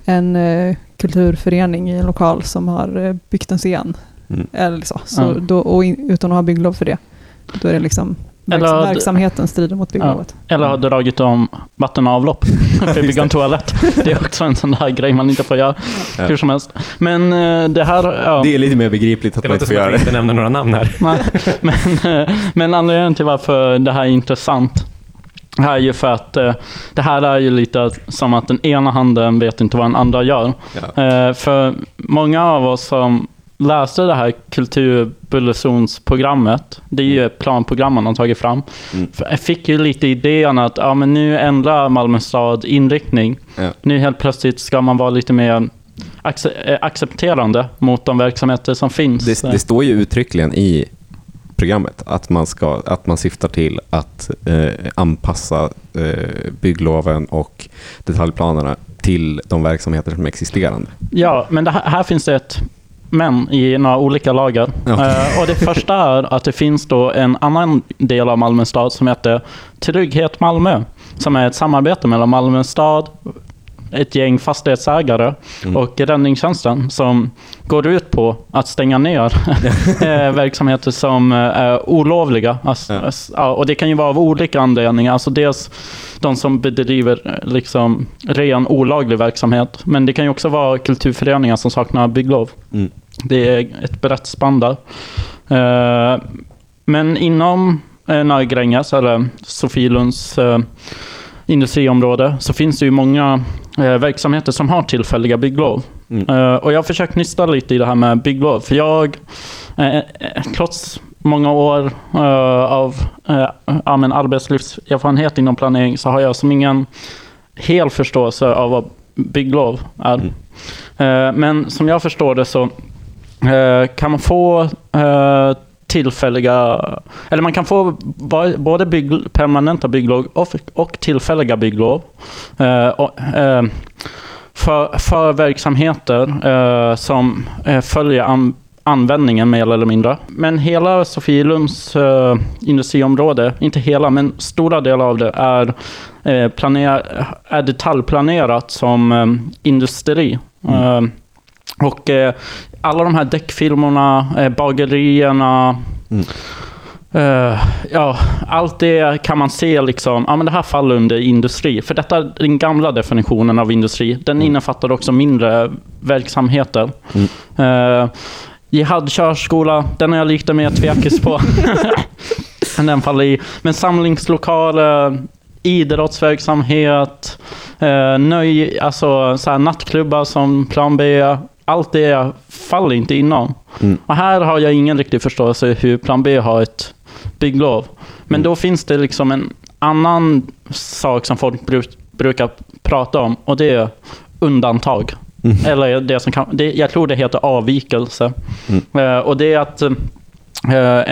en eh, kulturförening i en lokal som har eh, byggt en scen. Mm. Eller så, så Ja. då, och in, utan att ha bygglov för det. Då är det liksom Eller- verksamheten strider mot bygglovet. Eller har dragit om vatten och avlopp för att bygga en toalett. Det är också en sån där grej man inte får göra Ja. hur som helst. Men eh, det här... Ja, Det är lite mer begripligt att Det man låter inte får som att göra vi det. inte nämner några namn här. nej, men, eh, men anledningen till varför det här är intressant här är ju för att eh, det här är ju lite som att den ena handen vet inte vad den andra gör. Ja. För många av oss som läste det här kulturbullezonsprogrammet, det är ju ett planprogram man har tagit fram, Mm. jag fick ju lite idén att ja, men nu ändrar Malmö stad inriktning. Ja. Nu helt plötsligt ska man vara lite mer eh, accepterande mot de verksamheter som finns. Det, det står ju uttryckligen i programmet. Att man, ska, att man syftar till att eh, anpassa eh, byggloven och detaljplanerna till de verksamheter som är existerande. Ja, men här, här finns det ett men i några olika lager. Ja. Eh, och det första är att det finns då en annan del av Malmö stad som heter Trygghet Malmö. Som är ett samarbete mellan Malmö stad, ett gäng fastighetsägare Mm. och räddningstjänsten som går ut på att stänga ner eh, verksamheter som eh, är olovliga. Alltså, Ja. ja, och det kan ju vara av olika anledningar. Alltså dels de som bedriver liksom ren olaglig verksamhet. Men det kan ju också vara kulturföreningar som saknar bygglov. Mm. Det är ett brett spann där. Eh, men inom eh, Nöjgränges, eller Sofielunds eh, industriområde, så finns det ju många verksamheter som har tillfälliga bygglov. Mm. Och jag har försökt nysta lite i det här med bygglov, för jag, trots många år av arbetslivserfarenhet inom planering, så har jag som ingen hel förståelse av vad bygglov är. Eh, men som jag förstår det så kan man få eh, tillfälliga, eller man kan få både bygg, permanenta bygglov och, och tillfälliga bygglov. Eh, och, eh, för, för verksamheter eh, som eh, följer an, användningen mer eller mindre. Men hela Sofielunds eh, industriområde, inte hela, men stora delar av det är, eh, planer, är detaljplanerat som eh, industri. Eh, och eh, alla de här däckfilmerna, eh, bagerierna, Mm. eh, ja, allt det kan man se liksom, ja men det här faller under industri. För detta är den gamla definitionen av industri. Den innefattar också mindre verksamheter. Mm. Eh, Jihad körskola, den är jag lite mer tvekis på. den faller i. Men samlingslokaler, idrottsverksamhet, eh, nöj, alltså så här nattklubbar som Plan B. Allt det faller inte inom. Mm. Och här har jag ingen riktig förståelse hur Plan B har ett bygglov. Men Mm. då finns det liksom en annan sak som folk bruk, brukar prata om och det är undantag. Mm. Eller det som kan, det, jag tror det heter avvikelse. Mm. Eh, och det är att eh,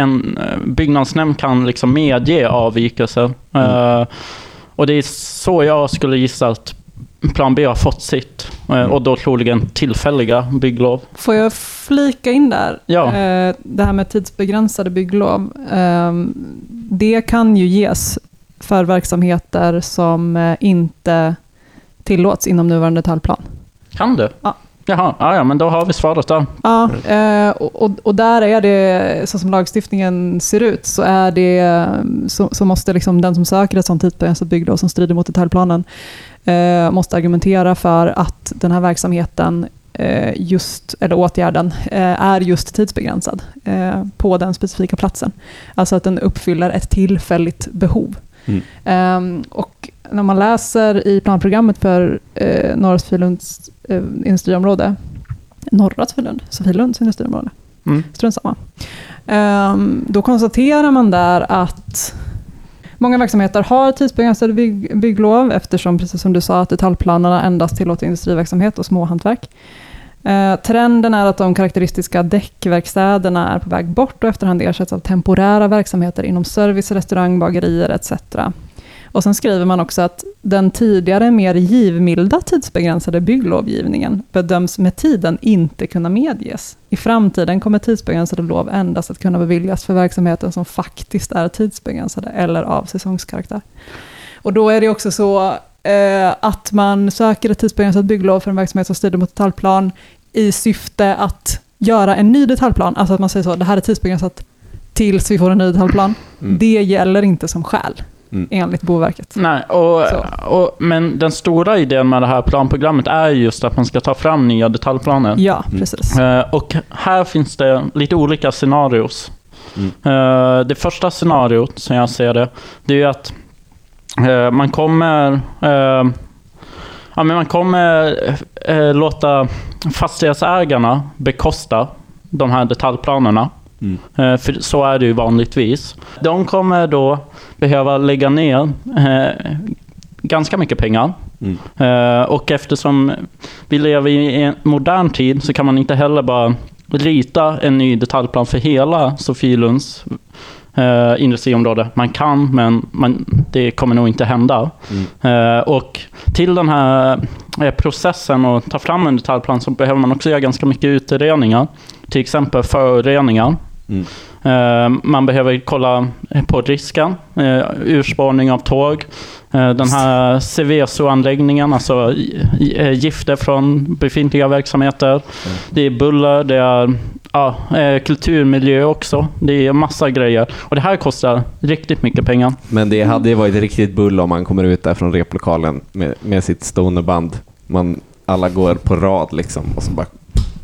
en eh, byggnadsnämnd kan liksom medge avvikelser. Mm. Och det är så jag skulle gissa att Plan B har fått sitt. Eh, Mm. och då troligen tillfälliga bygglov. Får jag flika in där? Ja. Eh, Det här med tidsbegränsade bygglov. eh, Det kan ju ges för verksamheter som eh, inte tillåts inom nuvarande detaljplan. Kan det? Ja. Jaha, ah, ja, men då har vi svaret då. Ja, eh, och, och- och där är det, så som lagstiftningen ser ut, så, är det, så, så måste liksom den som söker ett sånt tidsbegränsat bygglov som strider mot detaljplanen, eh, måste argumentera för att den här verksamheten, eh, just, eller åtgärden, eh, är just tidsbegränsad eh, på den specifika platsen. Alltså att den uppfyller ett tillfälligt behov. Mm. Ehm, och när man läser i planprogrammet för eh, Norra Sofielunds eh, industriområde, Norra Sofielund, Sofielunds industriområde, Mm. strunt samma. Ehm, då konstaterar man där att många verksamheter har tidsbegränsade bygg, bygglov eftersom, precis som du sa, att detaljplanerna endast tillåter industriverksamhet och småhantverk. Eh, trenden är att de karaktäristiska däckverkstäderna är på väg bort och efterhand ersätts av temporära verksamheter inom service, restaurang, bagerier etc. Och sen skriver man också att den tidigare mer givmilda tidsbegränsade bygglovgivningen bedöms med tiden inte kunna medges. I framtiden kommer tidsbegränsade lov endast att kunna beviljas för verksamheten som faktiskt är tidsbegränsade eller av säsongskaraktär. Och då är det också så eh, att man söker ett tidsbegränsat bygglov för en verksamhet som strider mot detaljplan i syfte att göra en ny detaljplan. Alltså att man säger så, det här är tidsbegränsat tills vi får en ny detaljplan. Mm. Det gäller inte som skäl, Mm. enligt Boverket. Nej, och, och, men den stora idén med det här planprogrammet är just att man ska ta fram nya detaljplaner. Ja, Mm. precis. Eh, och här finns det lite olika scenarios. Mm. Eh, det första scenariot, som jag ser det, det är att man kommer eh, Ja, men man kommer eh, låta fastighetsägarna bekosta de här detaljplanerna. Mm. Eh, för så är det ju vanligtvis. De kommer då behöva lägga ner eh, ganska mycket pengar. Mm. Eh, och eftersom vi lever i en modern tid så kan man inte heller bara rita en ny detaljplan för hela Sofielunds eh, industriområde. Man kan, men man, det kommer nog inte hända. Eh, och till den här eh, processen att ta fram en detaljplan så behöver man också göra ganska mycket utredningar. Till exempel föroreningar. Mm. Eh, man behöver kolla på risken, eh, urspårning av tåg, eh, den här Seveso-anläggningen, alltså gifter från befintliga verksamheter. Det är buller, det är ja, eh, kulturmiljö också. Det är massa grejer. Och det här kostar riktigt mycket pengar. Men det hade ju varit riktigt bull om man kommer ut där från replokalen med, med sitt stoneband. Man, alla går på rad liksom och så bara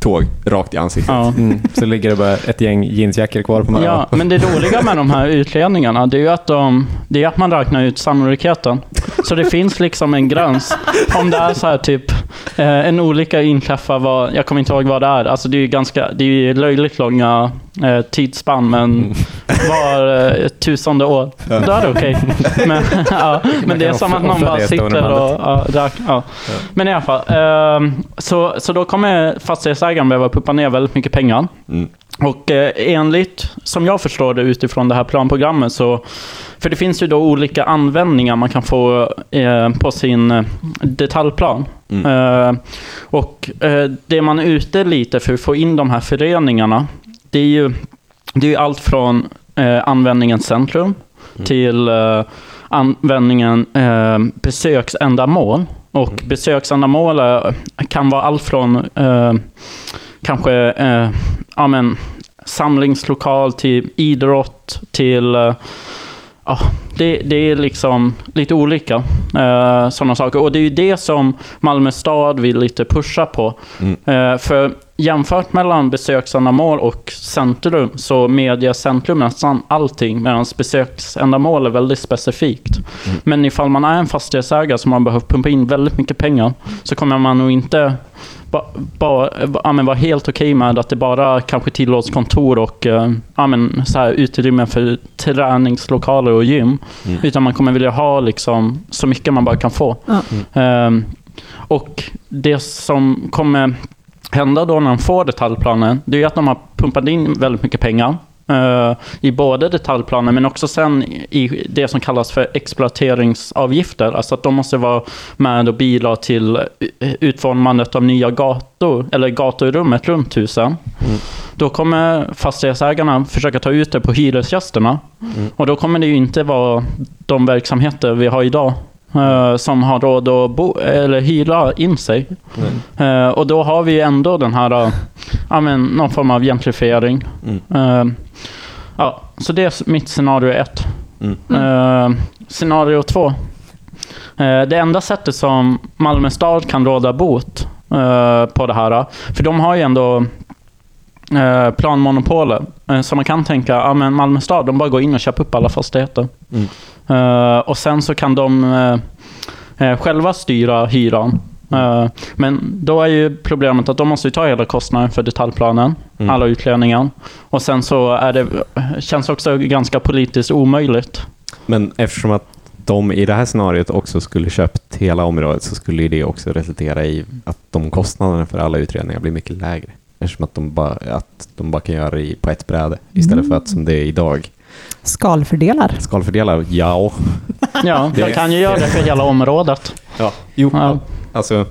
tåg rakt i ansiktet. Ja. Mm. Så ligger det bara ett gäng jeansjackor kvar på marken. Ja, men det roliga med de här utredningarna, det är ju att, de, det är att man räknar ut sannolikheten. Så det finns liksom en gräns. Om det är så här typ, eh, en olycka inträffar, vad, jag kommer inte ihåg vad det är. Alltså det är ju ganska, det är ju löjligt långa eh, tidsspann, men var eh, tusende år, då är det okej. Men, ja, men det är som att någon bara sitter och ja, räk, ja. Men i alla fall, ehm, så, så då kommer fastighetsägaren behöva pumpa ner väldigt mycket pengar. Mm. Och eh, enligt, som jag förstår det utifrån det här planprogrammet så, för det finns ju då olika användningar man kan få eh, på sin eh, detaljplan. Mm. Eh, och eh, det man är ute lite för att få in de här föreningarna, det är ju, det är allt från eh, användningens centrum till eh, användningen eh, besöksändamål. Och besöksändamål eh, kan vara allt från eh, kanske eh, ja, men, samlingslokal till idrott till eh, Ja, det, det är liksom lite olika eh, sådana saker. Och det är ju det som Malmö stad vill lite pusha på. Mm. Eh, för jämfört mellan besöksändamål och centrum så medger centrum nästan allting medan besöksändamål är väldigt specifikt. Men ifall man är en fastighetsägare som har behövt pumpa in väldigt mycket pengar så kommer man nog inte ba, ba, ja, men vara helt okej med att det bara kanske tillåts kontor och eh, ja, men så här utrymme för träningslokaler och gym. Mm. Utan man kommer vilja ha liksom, så mycket man bara kan få. Ja. Ehm, och det som kommer hända då när de får detaljplanen, det är att de har pumpat in väldigt mycket pengar. eh, I både detaljplanen men också sen i det som kallas för exploateringsavgifter. Alltså att de måste vara med och bidra till eh, utformandet av nya gator, eller gatorummet runt husen. Då kommer fastighetsägarna försöka ta ut det på hyresgästerna. Och då kommer det ju inte vara de verksamheter vi har idag eh, som har råd att bo, eller hyra in sig. Eh, och då har vi ändå den här, eh, ja, men, någon form av gentrifiering. Mm. Eh, ja, så det är mitt scenario ett. Mm. Eh, scenario två. Det enda sättet som Malmö stad kan råda bot på det här, för de har ju ändå planmonopolet. Så man kan tänka, ja men Malmö stad, de bara går in och köper upp alla fastigheter. Mm. Eh, och sen så kan de eh, eh, själva styra hyran. Men då är ju problemet att de måste ju ta hela kostnaden för detaljplanen, Mm. alla utredningar. Och sen så är det, känns också ganska politiskt omöjligt. Men eftersom att de i det här scenariot också skulle köpt hela området så skulle ju det också resultera i att de kostnaderna för alla utredningar blir mycket lägre. Eftersom att de bara, att de bara kan göra det i- på ett bräde istället för att som det är idag. Skalfördelar. Skalfördelar, ja. Ja, Det- jag kan ju göra det för hela området. ja. Jo, Ja. alltså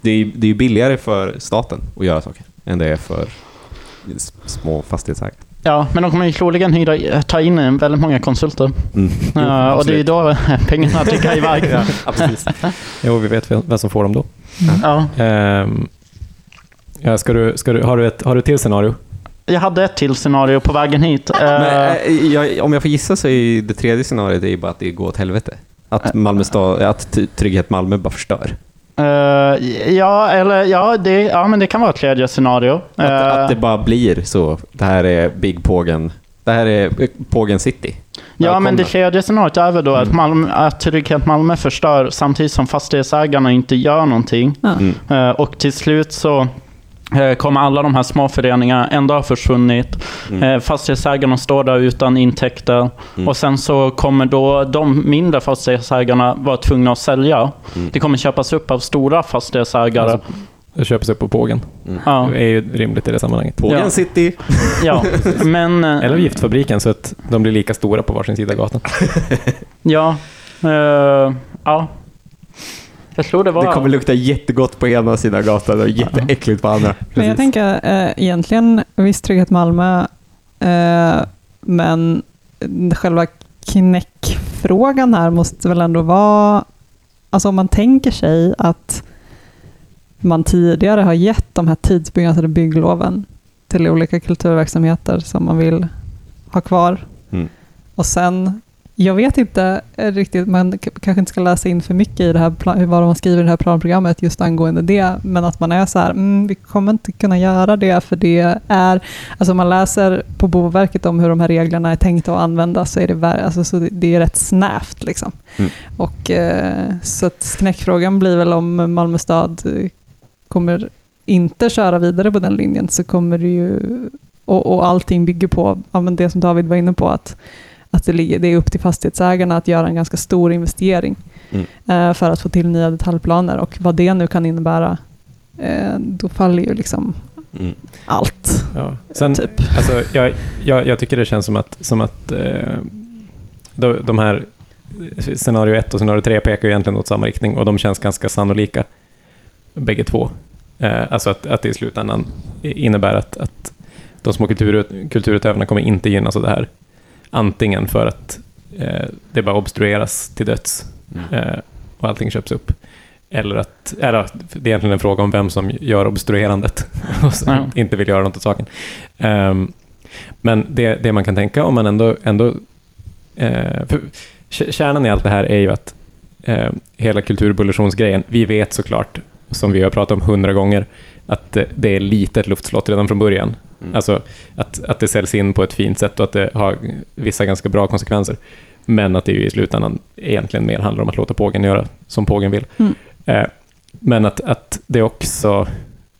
det är det är ju billigare för staten att göra saker än det är för små fastighetsägare. Ja, men de kommer ju troligen hyra, ta in en väldigt många konsulter. Mm. Ja, och det är ju då pengarna tickar iväg. Ja, absolut. Jo, vi vet vem som får dem då. Ja. Ehm, ja, ska du, ska du, har, du ett, har du ett till scenario? Jag hade ett till scenario på vägen hit. Eh, Men, eh, jag, om jag får gissa så är ju det tredje scenariot är ju bara att det går åt helvete. Att, Malmö stad, att Trygghet Malmö bara förstör. eh, ja, eller ja, det, ja, men det kan vara ett tredje scenario. Att, Eh, att det bara blir så. Det här är Big Pågen. Det här är Pågen City. ja, men det Välkomna. tredje scenariot är väl då att, Malmö, att Trygghet Malmö förstör samtidigt som fastighetsägarna inte gör någonting. Mm. Eh, och till slut så eh, kommer alla de här små föreningarna ändå ha försvunnit. Mm. Eh, fastighetsägarna står där utan intäkter. Mm. Och sen så kommer då de mindre fastighetsägarna vara tvungna att sälja. Mm. Det kommer köpas upp av stora fastighetsägare. Alltså, köps upp på Pågen. Ja, Det är ju rimligt i det sammanhanget. Pågen Ja. City. ja. Men... eh, Eller giftfabriken så att de blir lika stora på varsin sida gatan. Ja. eh, ja. Jag tror det var... Det kommer lukta jättegott på ena sidan gatan och jätteäckligt på andra. Men jag tänker eh, egentligen, visst Trygghet Malmö, eh, men själva knäckfrågan här måste väl ändå vara, alltså om man tänker sig att man tidigare har gett de här tidsbegränsade byggloven till olika kulturverksamheter som man vill ha kvar. Mm. Och sen, jag vet inte riktigt, man kanske inte ska läsa in för mycket i det här, vad de skriver i det här planprogrammet just angående det, men att man är så här, mm, vi kommer inte kunna göra det för det är, alltså man läser på Boverket om hur de här reglerna är tänkta att användas så är det, alltså, så det, är rätt snävt liksom. Mm. Och eh, så att knäckfrågan blir väl om Malmö stad eh, kommer inte köra vidare på den linjen så kommer det ju, och, och allting bygger på, ja, det som David var inne på, att, att det, ligger, det är upp till fastighetsägarna att göra en ganska stor investering Mm. eh, för att få till nya detaljplaner och vad det nu kan innebära, eh, då faller ju liksom Mm. allt. Ja. Sen, Typ. alltså, jag, jag, jag tycker det känns som att, som att eh, de, de här scenario 1 och scenario 3 pekar ju egentligen åt samma riktning och de känns ganska sannolika bägge två. Eh, alltså att, att det i slutändan innebär att, att de små kultur, kulturutövarna kommer inte gynnas av det här. Antingen för att eh, det bara obstrueras till döds eh, och allting köps upp. Eller att, eller, det är egentligen en fråga om vem som gör obstruerandet och som Ja. inte vill göra något åt saken. Ehm, men det, det man kan tänka om man ändå... ändå eh, kärnan i allt det här är ju att eh, hela kulturbullationsgrejen, vi vet såklart, som vi har pratat om hundra gånger, att det, det är lite ett luftslott redan från början. Mm. Alltså att, att det säljs in på ett fint sätt och att det har vissa ganska bra konsekvenser. Men att det ju i slutändan egentligen mer handlar om att låta pågen göra som pågen vill. Mm. Eh, men att, att det också,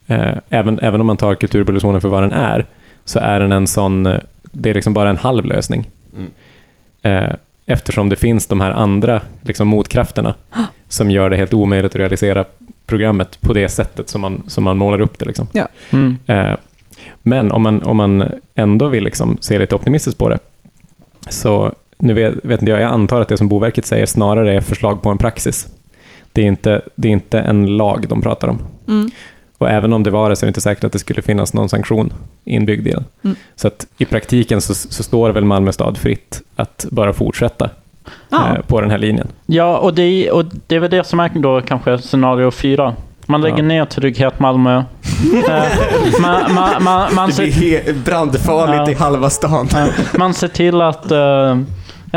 eh, även, även om man tar kulturbullitionen för vad den är, så är den en sån, eh, det är liksom bara en halv lösning. Mm. Eh, eftersom det finns de här andra liksom, motkrafterna som gör det helt omöjligt att realisera programmet på det sättet som man, som man målar upp det. Liksom. Mm. Eh, men om man, om man ändå vill liksom se lite optimistiskt på det, så nu vet, vet inte jag, jag antar att det som Boverket säger snarare är förslag på en praxis. Det är inte, det är inte en lag de pratar om. Mm. Och även om det var det så är det inte säkert att det skulle finnas någon sanktion inbyggd i den. Mm. Så att i praktiken så, så står väl Malmö stad fritt att bara fortsätta Ja. eh, på den här linjen. Ja, och det, och det är väl det som är då kanske scenario fyra. Man lägger Ja. ner Trygghet Malmö. Eh, man, man, man, man, ser, he- brandfarligt Ja. i halva stan. man ser till att eh,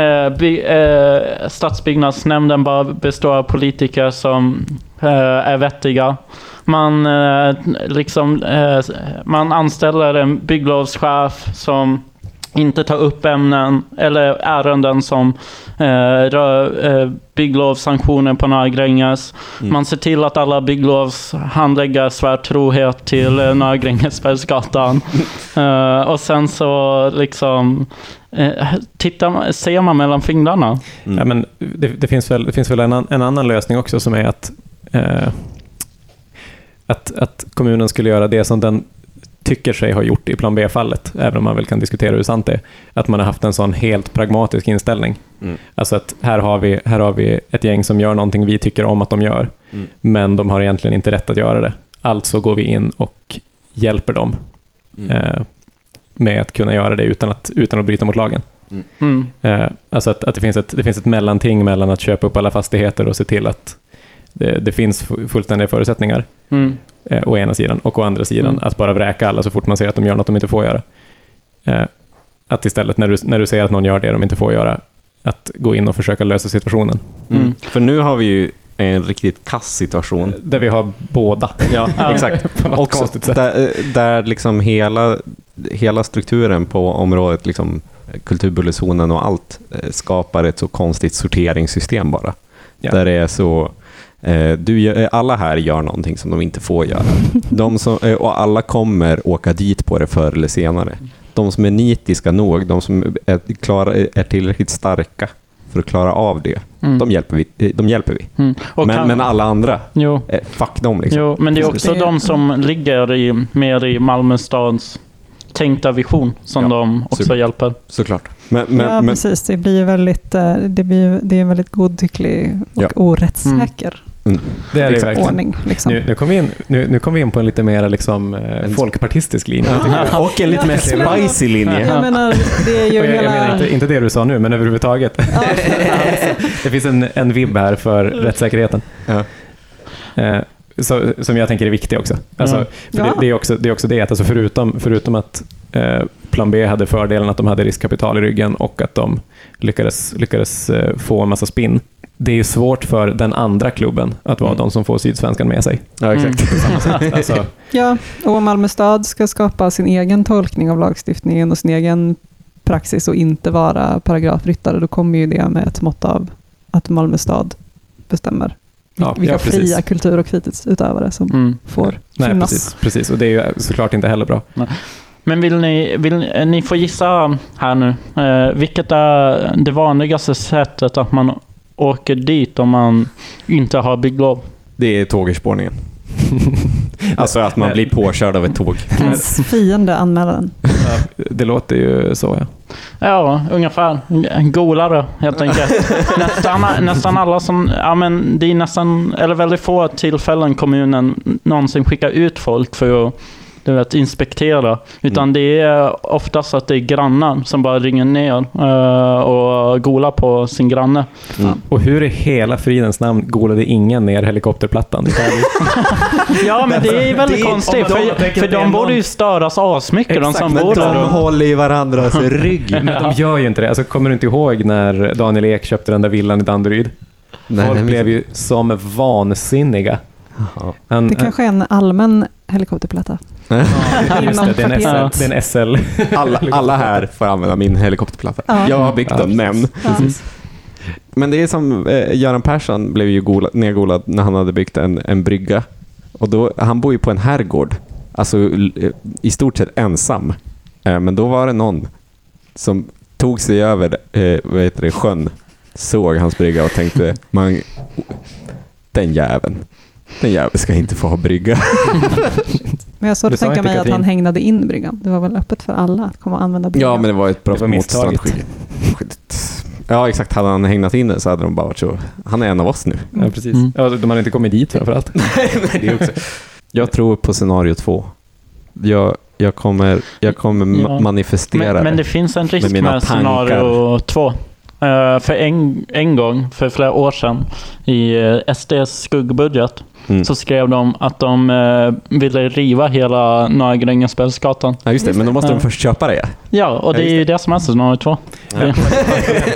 eh, by, eh, stadsbyggnadsnämnden bara består av politiker som eh, är vettiga. Man, eh, liksom, eh, man anställer en bygglovschef som inte tar upp ämnen eller ärenden som eh, rör eh, bygglovssanktioner på Norra Gränges. Mm. Man ser till att alla bygglovshandläggare svär trohet till eh, Norra Grängesbergsgatan. Eh, och sen så liksom eh, tittar ser man mellan fingrarna. Mm. Ja, men det, det finns väl, det finns väl en, an, en annan lösning också som är att, eh, att, att kommunen skulle göra det som den tycker sig ha gjort i plan B-fallet, även om man väl kan diskutera hur sant det är, att man har haft en sån helt pragmatisk inställning. Mm. Alltså att här har, vi, här har vi ett gäng som gör någonting vi tycker om att de gör, Mm. men de har egentligen inte rätt att göra det. Alltså går vi in och hjälper dem Mm. eh, med att kunna göra det utan att, utan att bryta mot lagen. Mm. Eh, alltså att, att det, finns ett, det finns ett mellanting mellan att köpa upp alla fastigheter och se till att det, det finns fu- fullständiga förutsättningar, Mm. eh, å ena sidan, och å andra sidan Mm. att bara vräka alla så fort man ser att de gör något de inte får göra. Eh, att istället, när du, när du ser att någon gör det de inte får göra, att gå in och försöka lösa situationen. Mm. Mm. För nu har vi ju en riktigt kass situation. Där vi har båda. Ja, exakt. Och konstigt sätt. där, där liksom hela, hela strukturen på området, liksom kulturbullerzonen och allt, eh, skapar ett så konstigt sorteringssystem bara. Ja. Där det är så... Eh, du, eh, alla här gör någonting som de inte får göra. De som, eh, och alla kommer åka dit på det förr eller senare. De som är nitiska nog, de som är, klara, är tillräckligt starka, för att klara av det, Mm. de, hjälper vi, de hjälper vi. Mm. Och Men, kan- men alla andra, Jo, fuck dem liksom. jo, men det är också Det- de som ligger i, mer i Malmö stads tänkta vision som Ja, de också super. hjälper. Såklart. Men, men, ja, men, precis. Det blir ju väldigt, det blir, det är en väldigt godtycklig och Ja. orättssäker Det är det Exakt. verkligen. ordning. Liksom. Nu, nu kom vi in, nu, nu kom vi in på en lite mer liksom, eh, folkpartistisk linje. och en lite mer spicy linje. Jag menar, det är ju jag, jag hela... menar inte, inte det du sa nu, men överhuvudtaget. Ja, det finns en, en vibb här för rättssäkerheten. Ja. Eh, så, som jag tänker är viktig också. Alltså, Ja. det, det, är också det är också det, att alltså förutom, förutom att eh, Plan B hade fördelen att de hade riskkapital i ryggen och att de lyckades, lyckades eh, få en massa spinn. Det är ju svårt för den andra klubben att vara Mm. de som får Sydsvenskan med sig. Ja, exakt. Sätt. Alltså, ja, och om Malmö stad ska skapa sin egen tolkning av lagstiftningen och sin egen praxis och inte vara paragrafryttare, då kommer ju det med ett mått av att Malmö stad bestämmer Ja, vilka ja, fria kultur och fritidsutövare som Mm. får nej, finnas. precis, precis. Och det är ju såklart inte heller bra. Men vill ni, vill, ni får gissa här nu. Eh, vilket är det vanligaste sättet att man åker dit om man inte har bygglov? Det är tågurspårningen. Alltså att man blir påkörd av ett tåg. Ens fiende anmäler den. Ja, det låter ju så, ja. Ja, ungefär. En golare helt enkelt. nästan, nästan alla som... Ja, men det är nästan, eller väldigt få tillfällen kommunen någonsin skickar ut folk för att du vet, inspektera. Utan det är oftast att det är grannar som bara ringer ner eh, och golar på sin granne. Och hur i hela fridens namn golade ingen ner helikopterplattan? Ja, men det är väldigt Det- konstigt. de För, för de borde ju störas asmycket, de Exakt, som bor de där. och- håller i varandras rygg. Men de gör ju inte det. Alltså, kommer du inte ihåg när Daniel Ek köpte den där villan i Danderyd? Nej, Folk blev ju som vansinniga. Han, Det kanske är en allmän helikopterplatta. just det, det är en SL. Det är en SL. Alla, alla här får använda min helikopterplatta. Ja. Jag har byggt Ja, den, men... Ja. Men det är som eh, Göran Persson blev ju gola, nedgolad när han hade byggt en, en brygga. Och då, han bor ju på en herrgård, alltså eh, i stort sett ensam. Eh, men då var det någon som tog sig över eh, vad heter det, sjön, såg hans brygga och tänkte, man, den jäveln, den jäveln ska inte få ha brygga. Men jag såg att tänka mig att han hägnade in bryggan. Det var väl öppet för alla att komma och använda bryggan. Ja, men det var ett brott var mot strandskyddet. Ja, exakt. Hade han hägnat in den så hade de bara varit så, han är en av oss nu. Ja, precis. Mm. Ja, de hade inte kommit dit framförallt. det också. Jag tror på scenario två. Jag, jag kommer, jag kommer Ja. manifestera Men, men det. finns en risk Med med, scenario två. Eh, för en, en gång, för flera år sedan, i uh, SDs skuggbudget, Mm. så skrev de att de eh, ville riva hela Norra Grängesbergsgatan. Ja, just det. Men då måste Ja. de först köpa det. Ja, och det Ja, är ju det som är scenario två. Ja.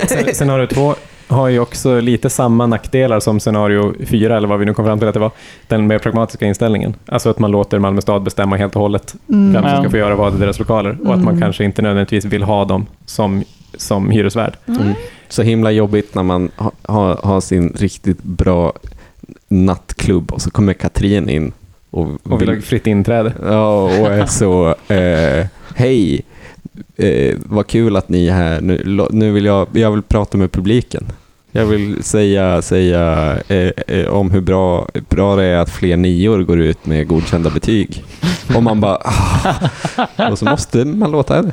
Scen- Scenario två har ju också lite samma nackdelar som scenario fyra, eller vad vi nu kom fram till att det var. Den mer pragmatiska inställningen. Alltså att man låter Malmö stad bestämma helt och hållet Mm. vem som Ja. ska få göra vad i deras lokaler. Och att man Mm. kanske inte nödvändigtvis vill ha dem som, som hyresvärd. Mm. Så himla jobbigt när man ha, ha, har sin riktigt bra nattklubb och så kommer Katrin in och, Och vill ha fritt inträde. Ja, och är så, eh, hej, eh, vad kul att ni är här. Nu, nu vill jag, jag vill prata med publiken. Jag vill säga, säga eh, eh, om hur bra, bra det är att fler nior går ut med godkända betyg. Och man bara, ah. och så måste man låta det.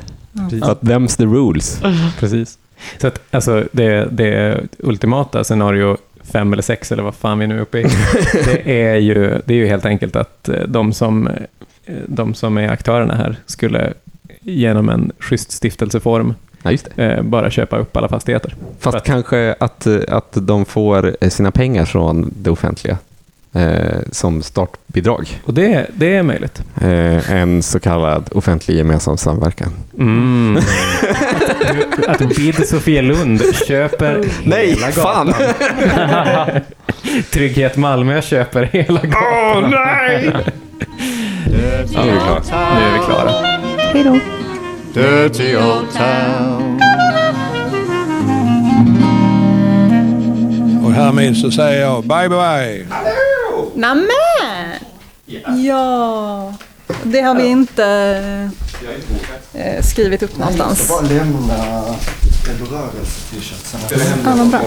För att them's the rules. Precis. Så att, alltså, det, det ultimata scenario fem eller sex eller vad fan vi nu är uppe i, det är ju, det är ju helt enkelt att eh, de som, eh, de som är aktörerna här skulle genom en schysst stiftelseform Ja, eh, bara köpa upp alla fastigheter. Fast att- kanske att, att de får sina pengar från det offentliga eh, som startbidrag. Och det, det är möjligt. Eh, en så kallad offentlig gemensam samverkan. Mm. att, att BID Sofia Lund köper Nej, hela fan! gatan. Trygghet Malmö köper hela gatan. Åh nej! Ja, nu är vi klara. Nu är vi klara. Hej då. Dirty old town. Och härmed så säger jag bye bye. Nämen! Ja. Det har vi inte eh, skrivit upp någonstans. lämna Eldorörelse-t-shirtsarna. Ja, vad bra.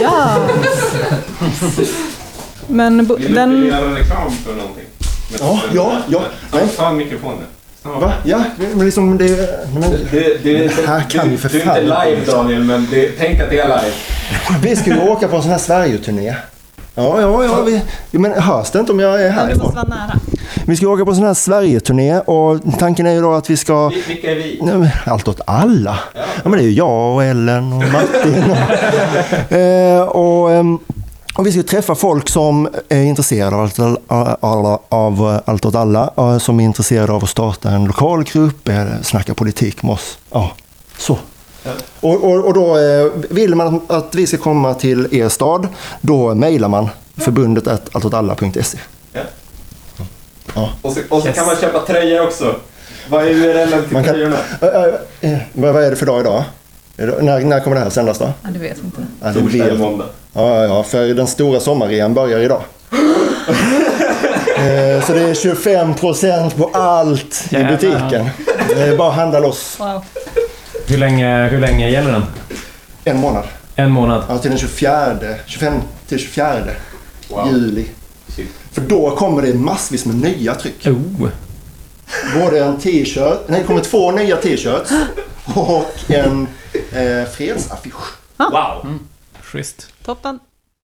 Ja! Men den... göra reklam för någonting? Ja, ja, ja. Ta en mikrofon nu. Va? Ja, men liksom det... Men, Det, det, Det här kan ju för du är inte live. Daniel, men det, tänk att det är live. vi ska ju åka på en sån här Sverige-turné. Ja, ja, ja. Vi, men hörs det inte om jag är härifrån? vara nära. Vi ska åka på en sån här Sverige-turné och tanken är ju då att vi ska... Vilka är vi? Nej, Allt åt alla. Ja, men det är ju jag och Ellen och Martin. Och, eh, och, ehm, och vi ska träffa folk som är intresserade av allt, alla, av allt åt alla. Som är intresserade av att starta en lokal grupp, eh, snacka politik med oss. Ja, så. Och, och, och då eh, vill man att vi ska komma till er stad, då mejlar man förbundet alltåtalla.se. Och så, och så kan man köpa tröjor också. Vad är URLen till Man kan- tröjorna? Eh, eh, vad är det för dag idag? När, när kommer det här sändas då? Ja, det vet jag inte. Ja, det eller måndag. Ja, ja, för den stora sommarrean börjar idag. Eh, Så det är 25 procent på allt i Jävlar. butiken. Det är bara att handla loss. Wow. Hur länge, hur länge gäller den? En månad. En månad. Ja, till den 24, 25 till 24 Wow. juli. Shit. För då kommer det massvis med nya tryck. Oh. Både en t-shirt, nej det kommer två nya t-shirts och en eh, fredsaffisch. Wow. Schysst. Toppen.